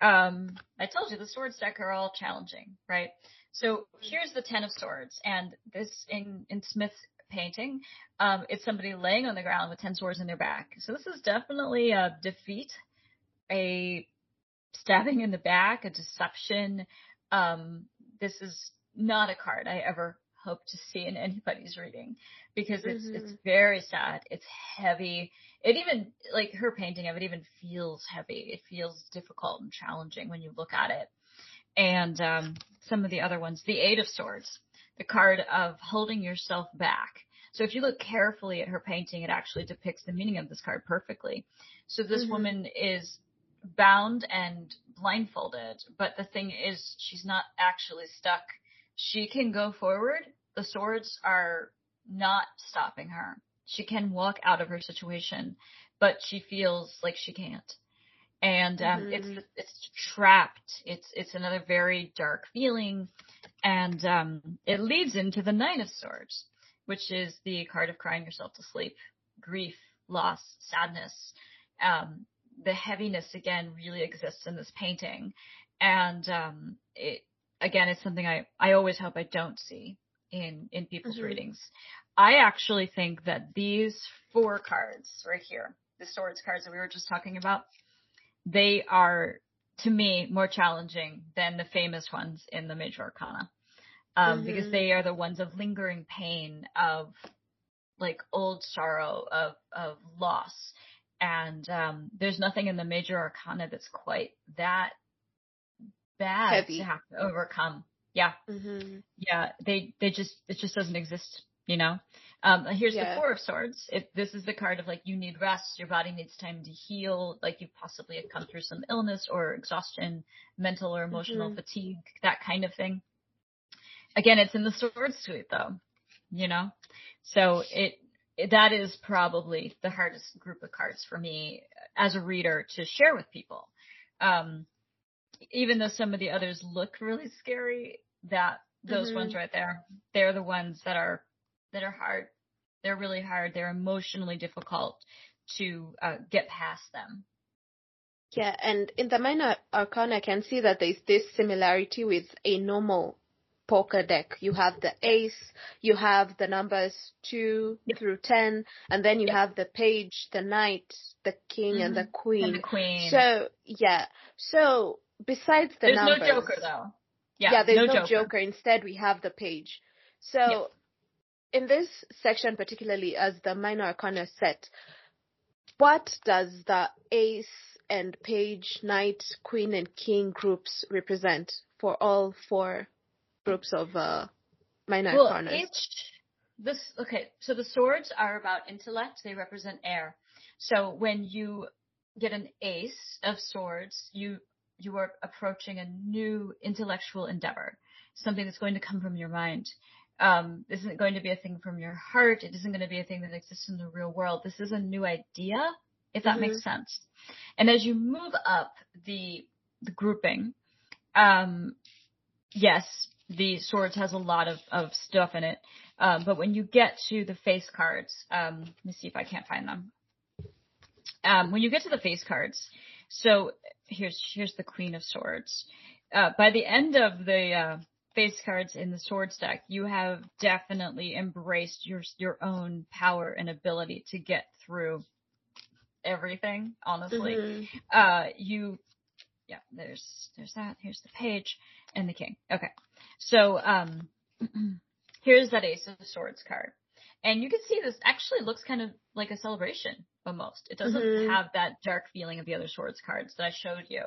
Um, I told you the swords deck are all challenging, right? So here's the Ten of Swords, and this in in Smith's painting, um, it's somebody laying on the ground with ten swords in their back. So this is definitely a defeat, a stabbing in the back, a deception. Um, this is not a card I ever hope to see in anybody's reading because it's mm-hmm. it's very sad. It's heavy. It even like her painting of it even feels heavy. It feels difficult and challenging when you look at it. And um, some of the other ones, the Eight of Swords, the card of holding yourself back. So if you look carefully at her painting, it actually depicts the meaning of this card perfectly. So this mm-hmm. woman is bound and blindfolded, but the thing is she's not actually stuck. She can go forward. The swords are not stopping her. She can walk out of her situation, but she feels like she can't. And um, mm-hmm. it's it's trapped. It's it's another very dark feeling, and um, it leads into the Nine of Swords, which is the card of crying yourself to sleep, grief, loss, sadness. Um, the heaviness again really exists in this painting, and um, it again it's something I I always hope I don't see in in people's mm-hmm. readings. I actually think that these four cards right here, the swords cards that we were just talking about, they are to me more challenging than the famous ones in the major arcana. Um, mm-hmm. because they are the ones of lingering pain, of like old sorrow, of, of loss. And, um, there's nothing in the major arcana that's quite that bad Heavy. to have to overcome. Yeah. Mm-hmm. Yeah. They, they just, it just doesn't exist, you know? Um, here's yeah. the Four of Swords. This is the card of like you need rest, your body needs time to heal, like you possibly have come through some illness or exhaustion, mental or emotional mm-hmm. fatigue, that kind of thing. Again, it's in the Sword Suite though, you know? So it, that is probably the hardest group of cards for me as a reader to share with people. Um, even though some of the others look really scary, that those mm-hmm. ones right there, they're the ones that are that are hard. They're really hard. They're emotionally difficult to uh, get past them. Yeah, and in the minor arcana, I can see that there's this similarity with a normal poker deck. You have the ace, you have the numbers two yep. through ten, and then you yep. have the page, the knight, the king, mm-hmm. and the queen. And the queen. So yeah. So besides the there's numbers, no joker though. Yeah, yeah there's no, no joker. joker. Instead, we have the page. So yep. in this section, particularly as the minor arcana set, what does the ace and page, knight, queen, and king groups represent for all four groups of uh, minor well, arcanas? Each, this okay. So the swords are about intellect. They represent air. So when you get an ace of swords, you you are approaching a new intellectual endeavor, something that's going to come from your mind. Um, this isn't going to be a thing from your heart. It isn't going to be a thing that exists in the real world. This is a new idea, if that mm-hmm. makes sense. And as you move up the the grouping, um, yes, the swords has a lot of, of stuff in it. Um, but when you get to the face cards, um, let me see if I can't find them. Um, when you get to the face cards, so here's here's the Queen of Swords. Uh, by the end of the uh, face cards in the swords deck, you have definitely embraced your your own power and ability to get through everything. Honestly, mm-hmm. uh, you, yeah, there's there's that. Here's the page and the king. Okay, so um, here's that Ace of Swords card. And you can see this actually looks kind of like a celebration almost. It doesn't mm-hmm. have that dark feeling of the other swords cards that I showed you.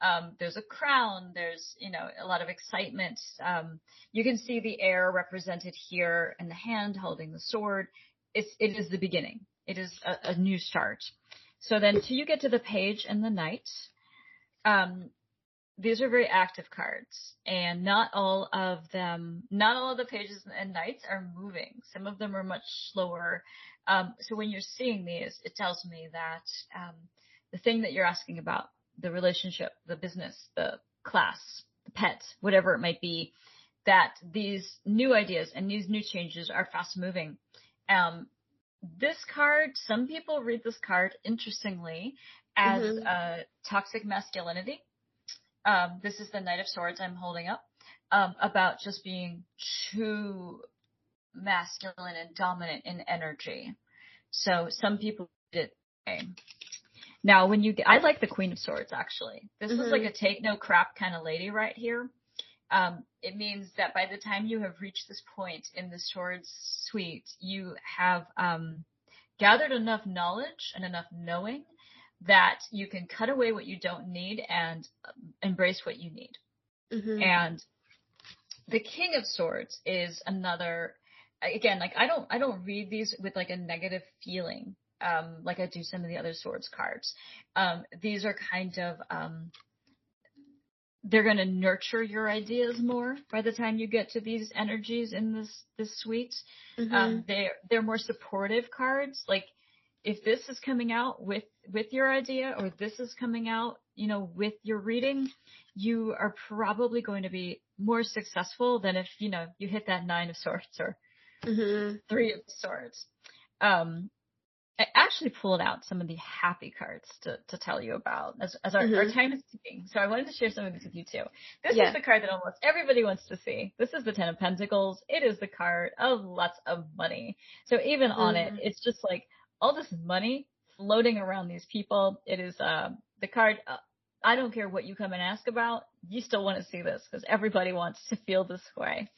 Um, there's a crown. There's, you know, a lot of excitement. Um, you can see the air represented here and the hand holding the sword. It's, it is the beginning. It is a, a new start. So then till you get to the page and the knight, um, these are very active cards and not all of them, not all of the pages and knights are moving. Some of them are much slower. Um, so when you're seeing these, it tells me that, um, the thing that you're asking about, the relationship, the business, the class, the pet, whatever it might be, that these new ideas and these new changes are fast moving. Um, this card, some people read this card interestingly as mm-hmm. toxic masculinity um, this is the Knight of Swords I'm holding up. um, about just being too masculine and dominant in energy. So some people did. Now, when you get, I like the Queen of Swords actually. This mm-hmm. is like a take no crap kind of lady right here. Um, it means that by the time you have reached this point in the Swords suite, you have um, gathered enough knowledge and enough knowing that you can cut away what you don't need and embrace what you need. Mm-hmm. And the King of Swords is another again, like I don't I don't read these with like a negative feeling. Um, like I do some of the other swords cards. Um, these are kind of um, they're going to nurture your ideas more by the time you get to these energies in this this suite. Mm-hmm. Um, they're they're more supportive cards. Like if this is coming out with with your idea or this is coming out, you know, with your reading, you are probably going to be more successful than if you know you hit that nine of swords or mm-hmm. three of swords. Um, I actually pulled out some of the happy cards to, to tell you about as, as our, mm-hmm. our time is ticking. So I wanted to share some of these with you too. This yeah. is the card that almost everybody wants to see. This is the Ten of Pentacles. It is the card of lots of money. So even mm-hmm. on it, mm-hmm. it's just like all this money floating around these people. It is, uh, the card, uh, I don't care what you come and ask about. You still want to see this because everybody wants to feel this way.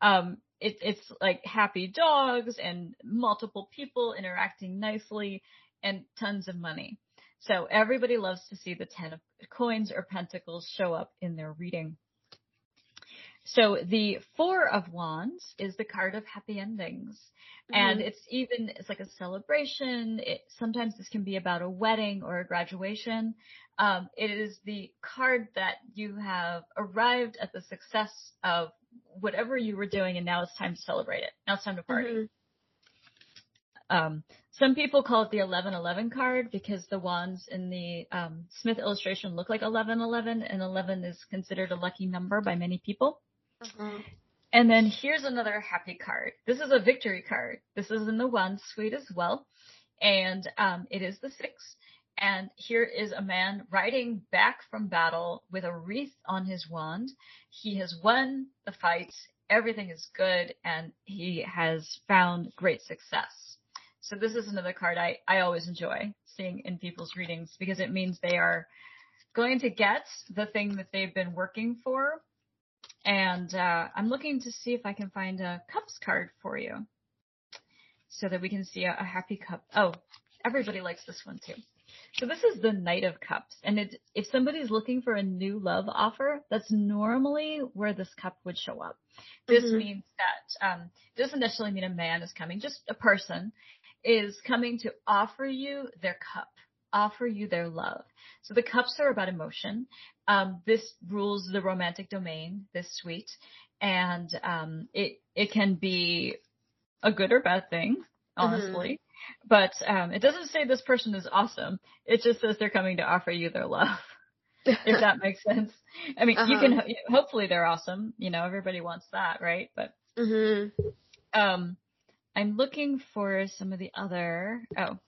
Um, it, it's like happy dogs and multiple people interacting nicely and tons of money. So everybody loves to see the 10 of coins or pentacles show up in their reading. So the four of wands is the card of happy endings. Mm-hmm. And it's even, it's like a celebration. It, sometimes this can be about a wedding or a graduation. Um, it is the card that you have arrived at the success of whatever you were doing and now it's time to celebrate it. Now it's time to party. Mm-hmm. Um, some people call it the 1111 card because the wands in the um, Smith illustration look like 1111 and 11 is considered a lucky number by many people. Mm-hmm. And then here's another happy card. This is a victory card. This is in the wand suite as well. And um, it is the six. And here is a man riding back from battle with a wreath on his wand. He has won the fight. Everything is good and he has found great success. So this is another card I, I always enjoy seeing in people's readings because it means they are going to get the thing that they've been working for. And uh, I'm looking to see if I can find a cups card for you so that we can see a, a happy cup. Oh, everybody likes this one too. So this is the Knight of Cups. And it, if somebody's looking for a new love offer, that's normally where this cup would show up. This mm-hmm. means that, um, doesn't necessarily mean a man is coming, just a person is coming to offer you their cup, offer you their love. So the cups are about emotion. Um, this rules the romantic domain, this suite, and um, it it can be a good or bad thing, honestly. Mm-hmm. But um, it doesn't say this person is awesome. It just says they're coming to offer you their love. if that makes sense. I mean, uh-huh. you can hopefully they're awesome. You know, everybody wants that, right? But mm-hmm. um, I'm looking for some of the other. Oh,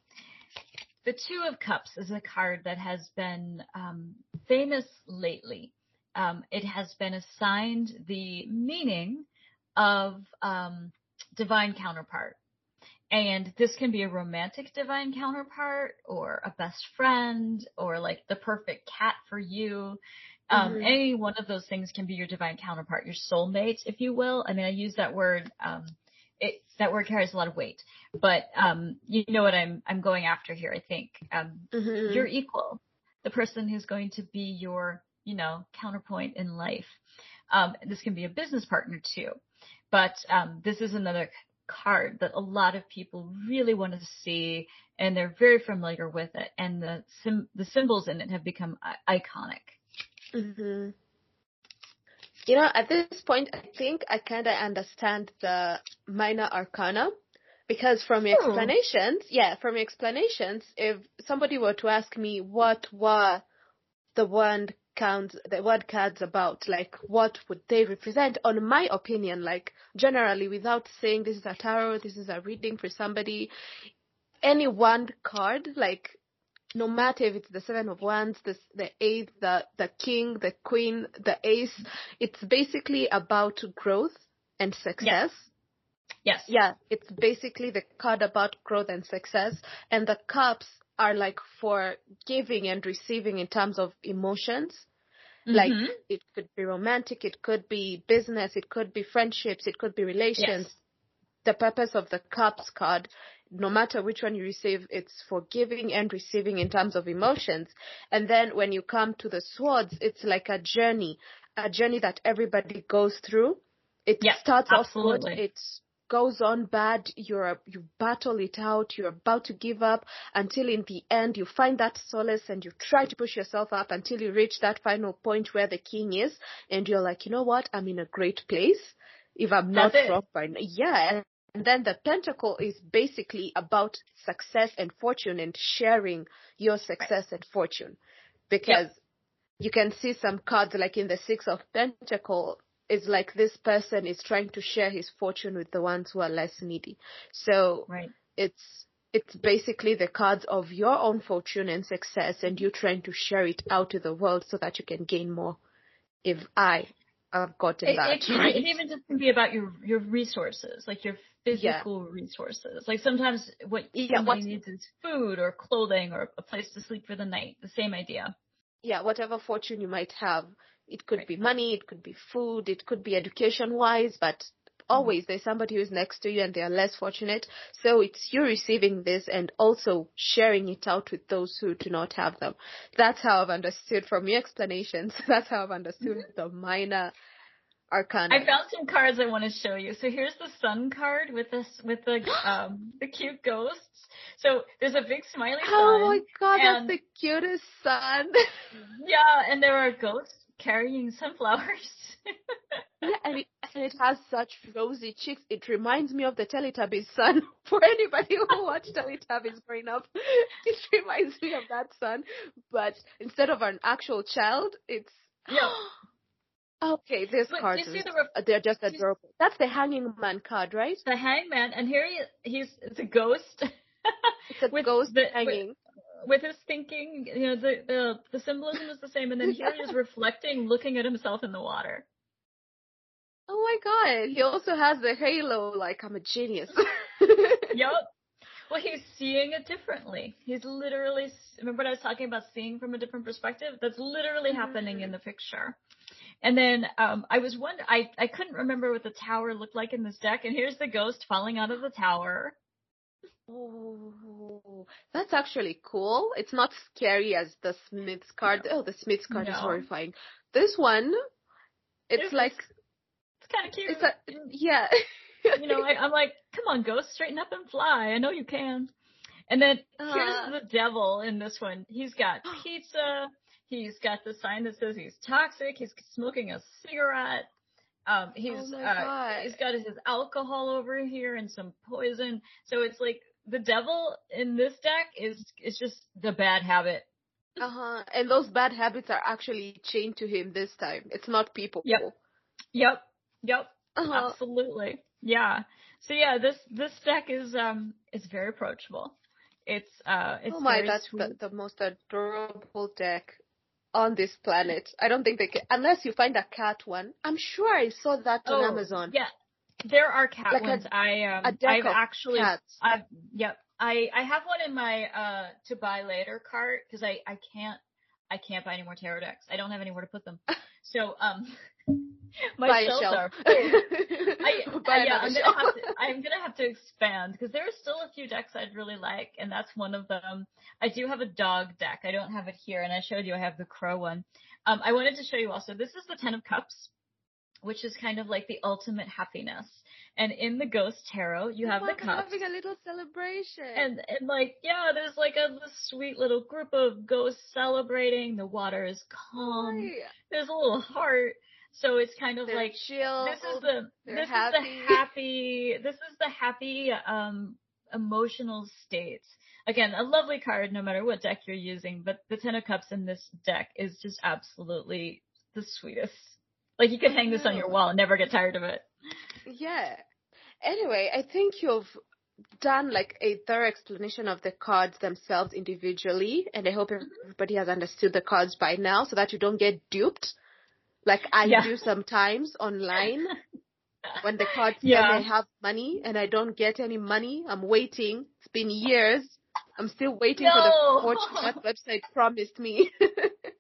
the Two of Cups is a card that has been um, famous lately. Um, it has been assigned the meaning of um, divine counterpart. And this can be a romantic divine counterpart or a best friend or like the perfect cat for you. Um, mm-hmm. any one of those things can be your divine counterpart, your soulmate, if you will. I mean, I use that word, um, it, that word carries a lot of weight, but, um, you know what I'm, I'm going after here, I think. Um, mm-hmm. You're equal. The person who's going to be your, you know, counterpoint in life. Um, this can be a business partner too. But um, this is another card that a lot of people really want to see and they're very familiar with it and the sim- the symbols in it have become I- iconic. Mhm. You know, at this point I think I kind of understand the minor arcana because from your oh. explanations, yeah, from your explanations, if somebody were to ask me what were the wand counts the word cards about like what would they represent on my opinion like generally without saying this is a tarot this is a reading for somebody any one card like no matter if it's the seven of wands, the the eight, the the king, the queen, the ace, it's basically about growth and success. Yes. yes. Yeah, it's basically the card about growth and success, and the cups are like for giving and receiving in terms of emotions. Mm-hmm. Like it could be romantic, it could be business, it could be friendships, it could be relations. Yes. The purpose of the cups card no matter which one you receive, it's for giving and receiving in terms of emotions. And then when you come to the swords, it's like a journey, a journey that everybody goes through. It yeah, starts absolutely. off good, it goes on bad, you're, you battle it out, you're about to give up until in the end you find that solace and you try to push yourself up until you reach that final point where the king is and you're like, you know what, I'm in a great place if I'm not wrong by now. Yeah, and then the pentacle is basically about success and fortune and sharing your success right. and fortune. Because yep. you can see some cards like in the six of pentacle is like this person is trying to share his fortune with the ones who are less needy. So right. it's it's basically the cards of your own fortune and success and you trying to share it out to the world so that you can gain more. If I have gotten it, that. It, right. it even just can be about your your resources, like your physical yeah. resources. Like sometimes what yeah, somebody needs is food or clothing or a place to sleep for the night. The same idea. Yeah, whatever fortune you might have. It could right. be money, it could be food, it could be education wise, but. Always there's somebody who's next to you and they are less fortunate. So it's you receiving this and also sharing it out with those who do not have them. That's how I've understood from your explanations. That's how I've understood mm-hmm. the minor arcana. I found some cards I want to show you. So here's the sun card with this with the um the cute ghosts. So there's a big smiley sun. Oh my god, that's the cutest sun. yeah, and there are ghosts carrying sunflowers. yeah, and it, and it has such rosy cheeks. It reminds me of the Teletubbies sun. For anybody who watched Teletubbies growing up, it reminds me of that sun. But instead of an actual child, it's yeah. Okay, this but card. The they're just adorable. That's the hanging man card, right? The hangman, and here he, he's it's a ghost. it's a ghost the, hanging. With, his thinking, you know, the, the the symbolism is the same, and then here he is reflecting, looking at himself in the water. Oh my god! He also has the halo, like I'm a genius. yep. Well, he's seeing it differently. He's literally. Remember what I was talking about seeing from a different perspective? That's literally mm-hmm. happening in the picture. And then um, I was wondering, I, I couldn't remember what the tower looked like in this deck, and here's the ghost falling out of the tower. Oh, that's actually cool. It's not scary as the Smith's card. No. Oh, the Smith's card no. is horrifying. This one, it's, like it's kind of cute. It's a, yeah. you know, I, am like, come on, ghost, straighten up and fly. I know you can. And then uh, here's the devil in this one. He's got pizza. He's got the sign that says he's toxic. He's smoking a cigarette. Um, he's oh uh, he's got his alcohol over here and some poison. So it's like the devil in this deck is is just the bad habit. Uh huh. And those bad habits are actually chained to him this time. It's not people. Yep. Yep. Yep. Uh-huh. Absolutely. Yeah. So yeah, this this deck is um is very approachable. It's uh it's oh my that's the, the most adorable deck on this planet. I don't think they can, unless you find a cat one. I'm sure I saw that on oh, Amazon. Yeah, there are cat like ones. A, I um, I've actually, cats. I've yep. I I have one in my uh to buy later cart because I I can't I can't buy any more tarot decks. I don't have anywhere to put them. So um my buy shelves are full. I, yeah, I'm gonna have to I'm gonna have to expand because there are still a few decks I'd really like, and that's one of them. I do have a dog deck. I don't have it here, and I showed you I have the crow one. Um, I wanted to show you also. This is the Ten of Cups, which is kind of like the ultimate happiness. And in the Ghost Tarot, you have the cups. having a little celebration. And and like yeah, there's like a sweet little group of ghosts celebrating. The water is calm. Oh, There's a little heart. So it's kind of They're like chill. This is the They're this happy. is the happy this is the happy um emotional states. Again, a lovely card no matter what deck you're using, but the Ten of Cups in this deck is just absolutely the sweetest. Like you could hang this on your wall and never get tired of it. Yeah. Anyway, I think you've done like a thorough explanation of the cards themselves individually, and I hope everybody has understood the cards by now so that you don't get duped, like I yeah. do sometimes online. when the cards yeah. I have money and I don't get any money, I'm waiting. It's been years. I'm still waiting no. for the fortune that website promised me.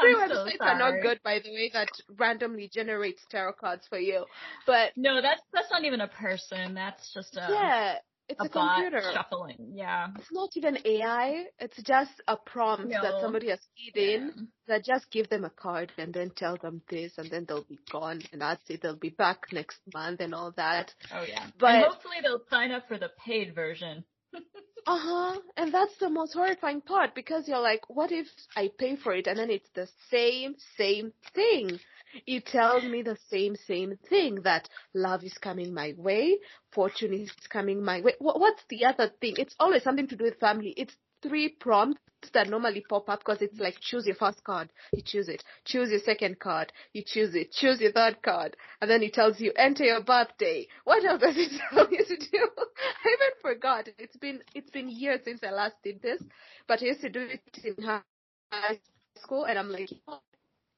Free websites so are not good, by the way, that randomly generates tarot cards for you. But no, that's that's not even a person. That's just a yeah. It's a, a computer shuffling. Yeah, it's not even AI. It's just a prompt no. that somebody has keyed yeah. in. That just give them a card and then tell them this, and then they'll be gone, and that's it. They'll be back next month and all that. Oh yeah, but and hopefully they'll sign up for the paid version. Uh huh. And that's the most horrifying part because you're like, what if I pay for it and then it's the same, same thing? It tells me the same, same thing that love is coming my way, fortune is coming my way. What's the other thing? It's always something to do with family. It's three prompts that normally pop up because it's like choose your first card, you choose it. Choose your second card, you choose it. Choose your third card, and then it tells you enter your birthday. What else does it tell you to do? I even forgot. It's been it's been years since I last did this, but I used to do it in high school, and I'm like.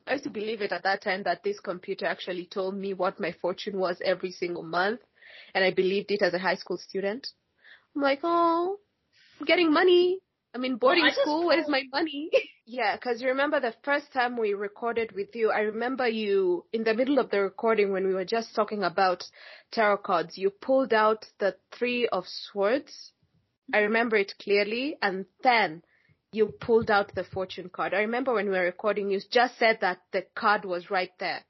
I used to believe it at that time that this computer actually told me what my fortune was every single month, and I believed it as a high school student. I'm like, oh, I'm getting money. I'm in boarding well, school. Where's my money? yeah, because you remember the first time we recorded with you, I remember you in the middle of the recording when we were just talking about tarot cards, you pulled out the three of swords. I remember it clearly. And then you pulled out the fortune card. I remember when we were recording, you just said that the card was right there.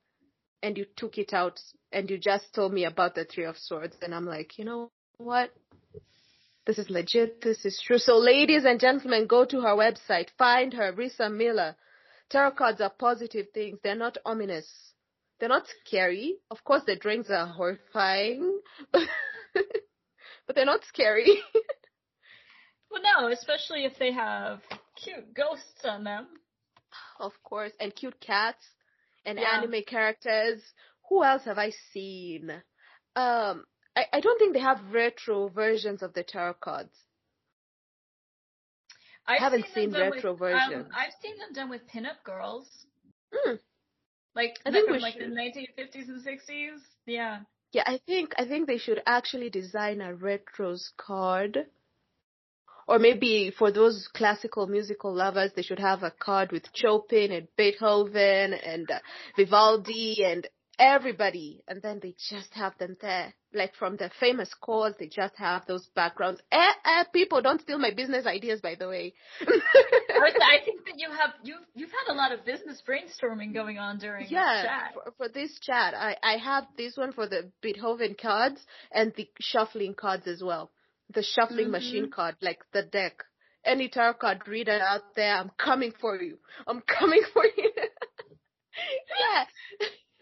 And you took it out and you just told me about the three of swords. And I'm like, you know what? This is legit. This is true. So ladies and gentlemen, go to her website. Find her, Rissa Miller. Tarot cards are positive things. They're not ominous. They're not scary. Of course, the drawings are horrifying, but they're not scary. well, no, especially if they have cute ghosts on them. Of course, and cute cats and yeah. anime characters. Who else have I seen? Um, I, I don't think they have retro versions of the tarot cards. I've I haven't seen, seen retro with, versions. Um, I've seen them done with pinup girls. Mm. Like I think from like should. the 1950s and 60s. Yeah. Yeah, I think I think they should actually design a retros card. Or maybe for those classical musical lovers, they should have a card with Chopin and Beethoven and uh, Vivaldi and everybody and then they just have them there like from the famous scores they just have those backgrounds. Eh, eh, people don't steal my business ideas by the way. I think that you have you you've had a lot of business brainstorming going on during yeah, this chat. for, for this chat. I i have this one for the beethoven cards and the shuffling cards as well. The shuffling mm-hmm. machine card like the deck. Any tarot card reader out there i'm coming for you. I'm coming for you. Yeah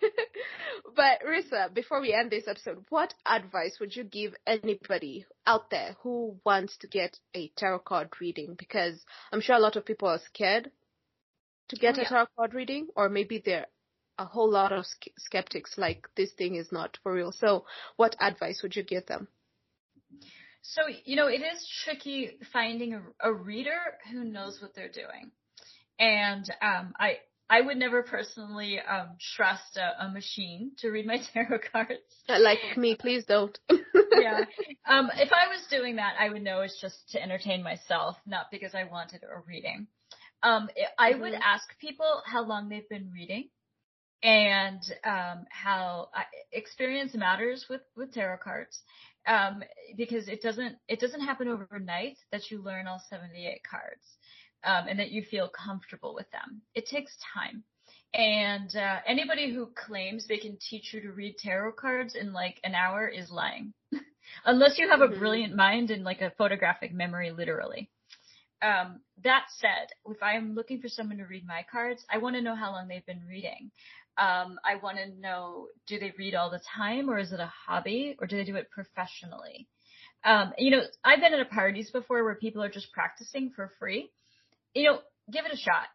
but Rissa, before we end this episode, what advice would you give anybody out there who wants to get a tarot card reading? Because I'm sure a lot of people are scared to get oh, yeah. a tarot card reading, or maybe they're a whole lot of skeptics like this thing is not for real. So, what advice would you give them? So, you know, it is tricky finding a, a reader who knows what they're doing. And um, I, I would never personally um, trust a, a, machine to read my tarot cards. Like me, please don't. yeah. Um, if I was doing that, I would know it's just to entertain myself, not because I wanted a reading. Um, I mm-hmm. would ask people how long they've been reading and um, how I, experience matters with, with tarot cards um, because it doesn't it doesn't happen overnight that you learn all 78 cards um, and that you feel comfortable with them. It takes time. And uh, anybody who claims they can teach you to read tarot cards in like an hour is lying. Unless you have mm-hmm. a brilliant mind and like a photographic memory, literally. Um, that said, if I'm looking for someone to read my cards, I want to know how long they've been reading. Um, I want to know, do they read all the time or is it a hobby or do they do it professionally? Um, you know, I've been at parties before where people are just practicing for free you know, give it a shot.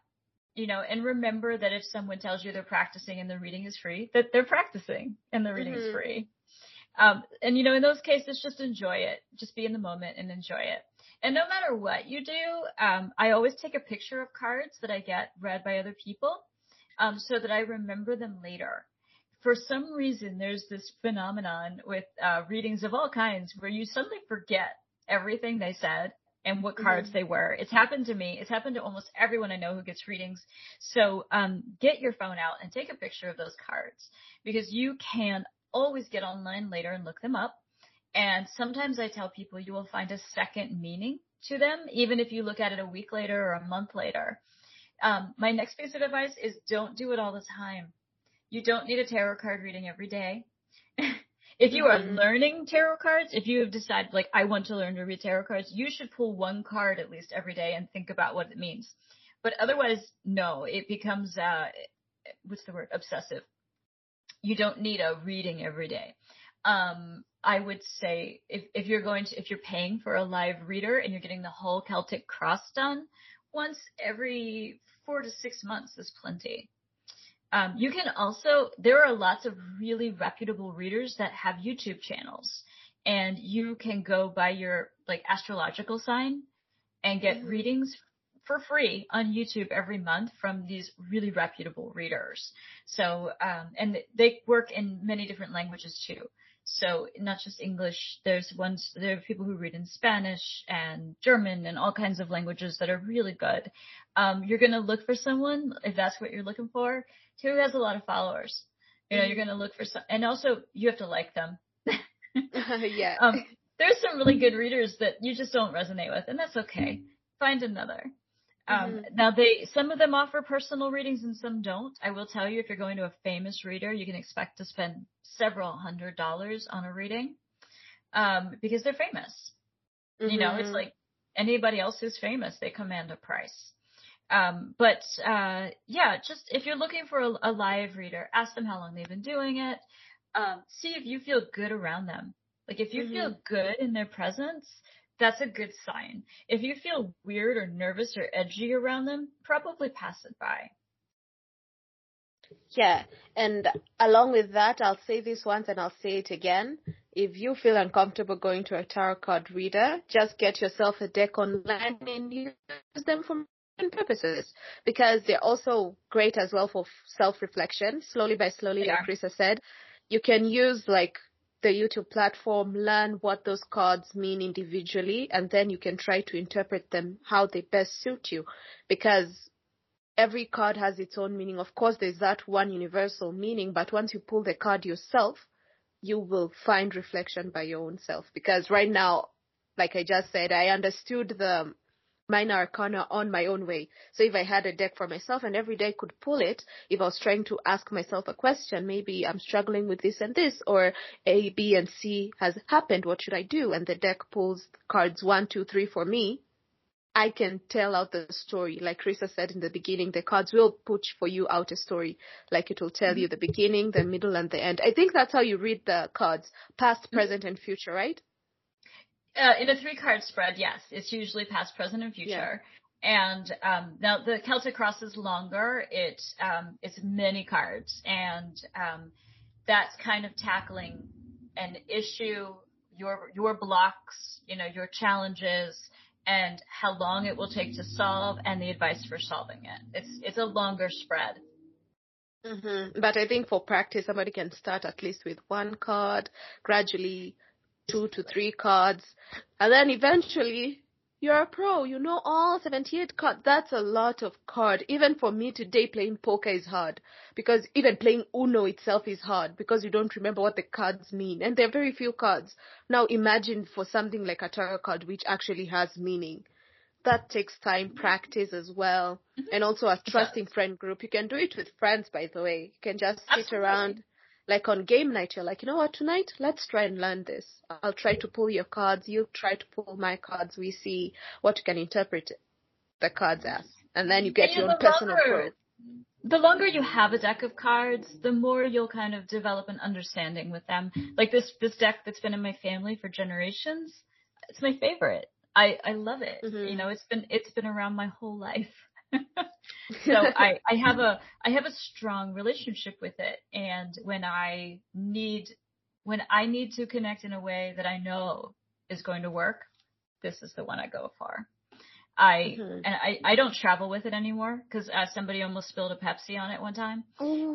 You know, and remember that if someone tells you they're practicing and the reading is free, that they're practicing and the reading mm-hmm. is free. Um, and you know, in those cases, just enjoy it. Just be in the moment and enjoy it. And no matter what you do, um, I always take a picture of cards that I get read by other people, um, so that I remember them later. For some reason, there's this phenomenon with uh, readings of all kinds where you suddenly forget everything they said and what cards mm-hmm. they were. It's happened to me. It's happened to almost everyone I know who gets readings. So um, get your phone out and take a picture of those cards because you can always get online later and look them up. And sometimes I tell people you will find a second meaning to them, even if you look at it a week later or a month later. Um, my next piece of advice is don't do it all the time. You don't need a tarot card reading every day. If you are mm-hmm. learning tarot cards, if you have decided like I want to learn to read tarot cards, you should pull one card at least every day and think about what it means. But otherwise, no, it becomes uh, what's the word? Obsessive. You don't need a reading every day. Um, I would say if, if you're going to, if you're paying for a live reader and you're getting the whole Celtic cross done once every four to six months is plenty. Um, you can also, there are lots of really reputable readers that have YouTube channels and you can go by your like astrological sign and get mm-hmm. readings for free on YouTube every month from these really reputable readers. So, um, and they work in many different languages too. So not just English, there's ones, there are people who read in Spanish and German and all kinds of languages that are really good. Um, you're going to look for someone, if that's what you're looking for, who has a lot of followers. You know, you're mm-hmm. going to look for some, and also you have to like them. yeah. Um, there's some really good readers that you just don't resonate with, and that's okay. Find another. Um, mm-hmm. Now they, some of them offer personal readings and some don't. I will tell you, if you're going to a famous reader, you can expect to spend several hundred dollars on a reading, um, because they're famous. Mm-hmm. You know, it's mm-hmm. like anybody else who's famous, they command a price. Um, but, uh, yeah, just if you're looking for a, a, live reader, ask them how long they've been doing it. Um, see if you feel good around them. Like if you mm-hmm. feel good in their presence, that's a good sign. If you feel weird or nervous or edgy around them, probably pass it by. Yeah, and along with that, I'll say this once and I'll say it again. If you feel uncomfortable going to a tarot card reader, just get yourself a deck online and use them for purposes because they're also great as well for self-reflection. Slowly by slowly, yeah. like Rissa said, you can use like the YouTube platform, learn what those cards mean individually, and then you can try to interpret them how they best suit you. Because every card has its own meaning. Of course, there's that one universal meaning, but once you pull the card yourself, you will find reflection by your own self. Because right now, like I just said, I understood the minor arcana on my own way. So if I had a deck for myself and every day I could pull it, if I was trying to ask myself a question, maybe I'm struggling with this and this, or A, B, and C has happened, what should I do? And the deck pulls cards one, two, three for me. I can tell out the story. Like Rissa said in the beginning, the cards will put for you out a story. Like it will tell mm-hmm. you the beginning, the middle, and the end. I think that's how you read the cards. Past, mm-hmm. present, and future, right? Uh, in a three card spread, yes, it's usually past, present, and future. Yeah. And um, now the Celtic Cross is longer. It um, it's many cards, and um, that's kind of tackling an issue, your your blocks, you know, your challenges, and how long it will take to solve, and the advice for solving it. It's it's a longer spread. Mm-hmm. But I think for practice, somebody can start at least with one card, gradually two to three cards, and then eventually you're a pro. You know all 78 cards. That's a lot of card. Even for me today, playing poker is hard because even playing Uno itself is hard because you don't remember what the cards mean, and there are very few cards. Now imagine for something like a tarot card which actually has meaning. That takes time, practice as well, mm-hmm. and also a trusting friend group. You can do it with friends, by the way. You can just sit around like on game night, you're like, you know what, tonight, let's try and learn this. I'll try to pull your cards, you try to pull my cards, we see what you can interpret the cards as. And then you get your own personal longer, The longer you have a deck of cards, the more you'll kind of develop an understanding with them. Like this, this deck that's been in my family for generations, it's my favorite. I, I love it. Mm-hmm. You know, it's been, it's been around my whole life. So I, I have a I have a strong relationship with it and when I need when I need to connect in a way that I know is going to work, this is the one I go for. I mm-hmm. and I, I don't travel with it anymore because uh, somebody almost spilled a Pepsi on it one time.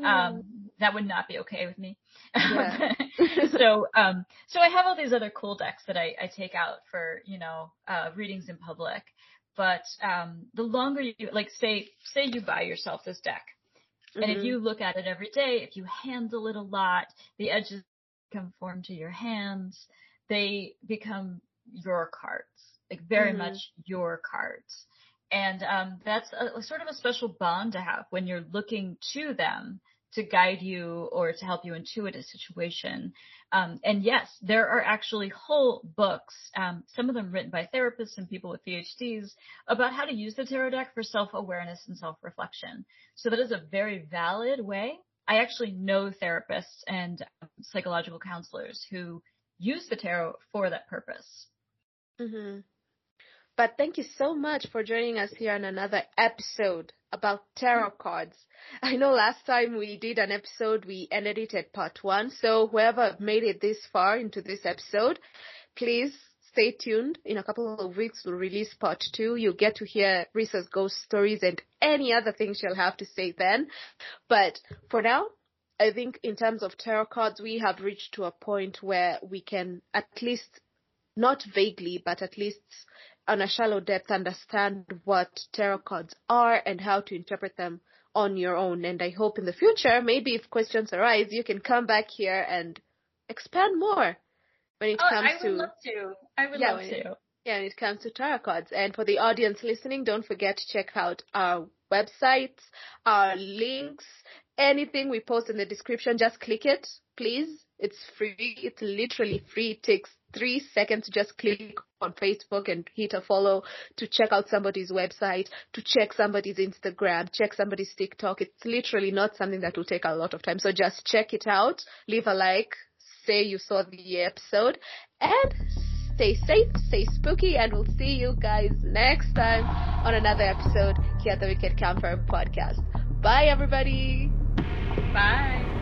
Um, that would not be okay with me. Yeah. so um, so I have all these other cool decks that I, I take out for you know uh, readings in public. But um, the longer you like, say say you buy yourself this deck, mm-hmm. and if mm-hmm. you look at it every day, if you handle it a lot, the edges conform to your hands. They become your cards like very mm-hmm. much your cards. And um, that's a, a sort of a special bond to have when you're looking to them to guide you or to help you intuit a situation. Um, and yes, there are actually whole books, um, some of them written by therapists and people with PhDs, about how to use the tarot deck for self-awareness and self-reflection. So that is a very valid way. I actually know therapists and um, psychological counselors who use the tarot for that purpose. Mm-hmm. But thank you so much for joining us here on another episode about tarot mm-hmm. cards. I know last time we did an episode, we ended it at part one. So whoever made it this far into this episode, please stay tuned. In a couple of weeks, we'll release part two. You'll get to hear Rissa's ghost stories and any other things she'll have to say then. But for now, I think in terms of tarot cards, we have reached to a point where we can at least, not vaguely, but at least on a shallow depth understand what tarot cards are and how to interpret them on your own. And I hope in the future, maybe if questions arise, you can come back here and expand more when it oh, comes I to. I would love to. I would yeah, love to. It, yeah, when it comes to tarot cards. And for the audience listening, don't forget to check out our websites, our links, anything we post in the description. Just click it, please. It's free. It's literally free. It takes three seconds just click on Facebook and hit a follow to check out somebody's website, to check somebody's Instagram, check somebody's TikTok. It's literally not something that will take a lot of time. So just check it out, leave a like, say you saw the episode, and stay safe, stay spooky, and we'll see you guys next time on another episode here at the Wicked Camper podcast. Bye, everybody. Bye.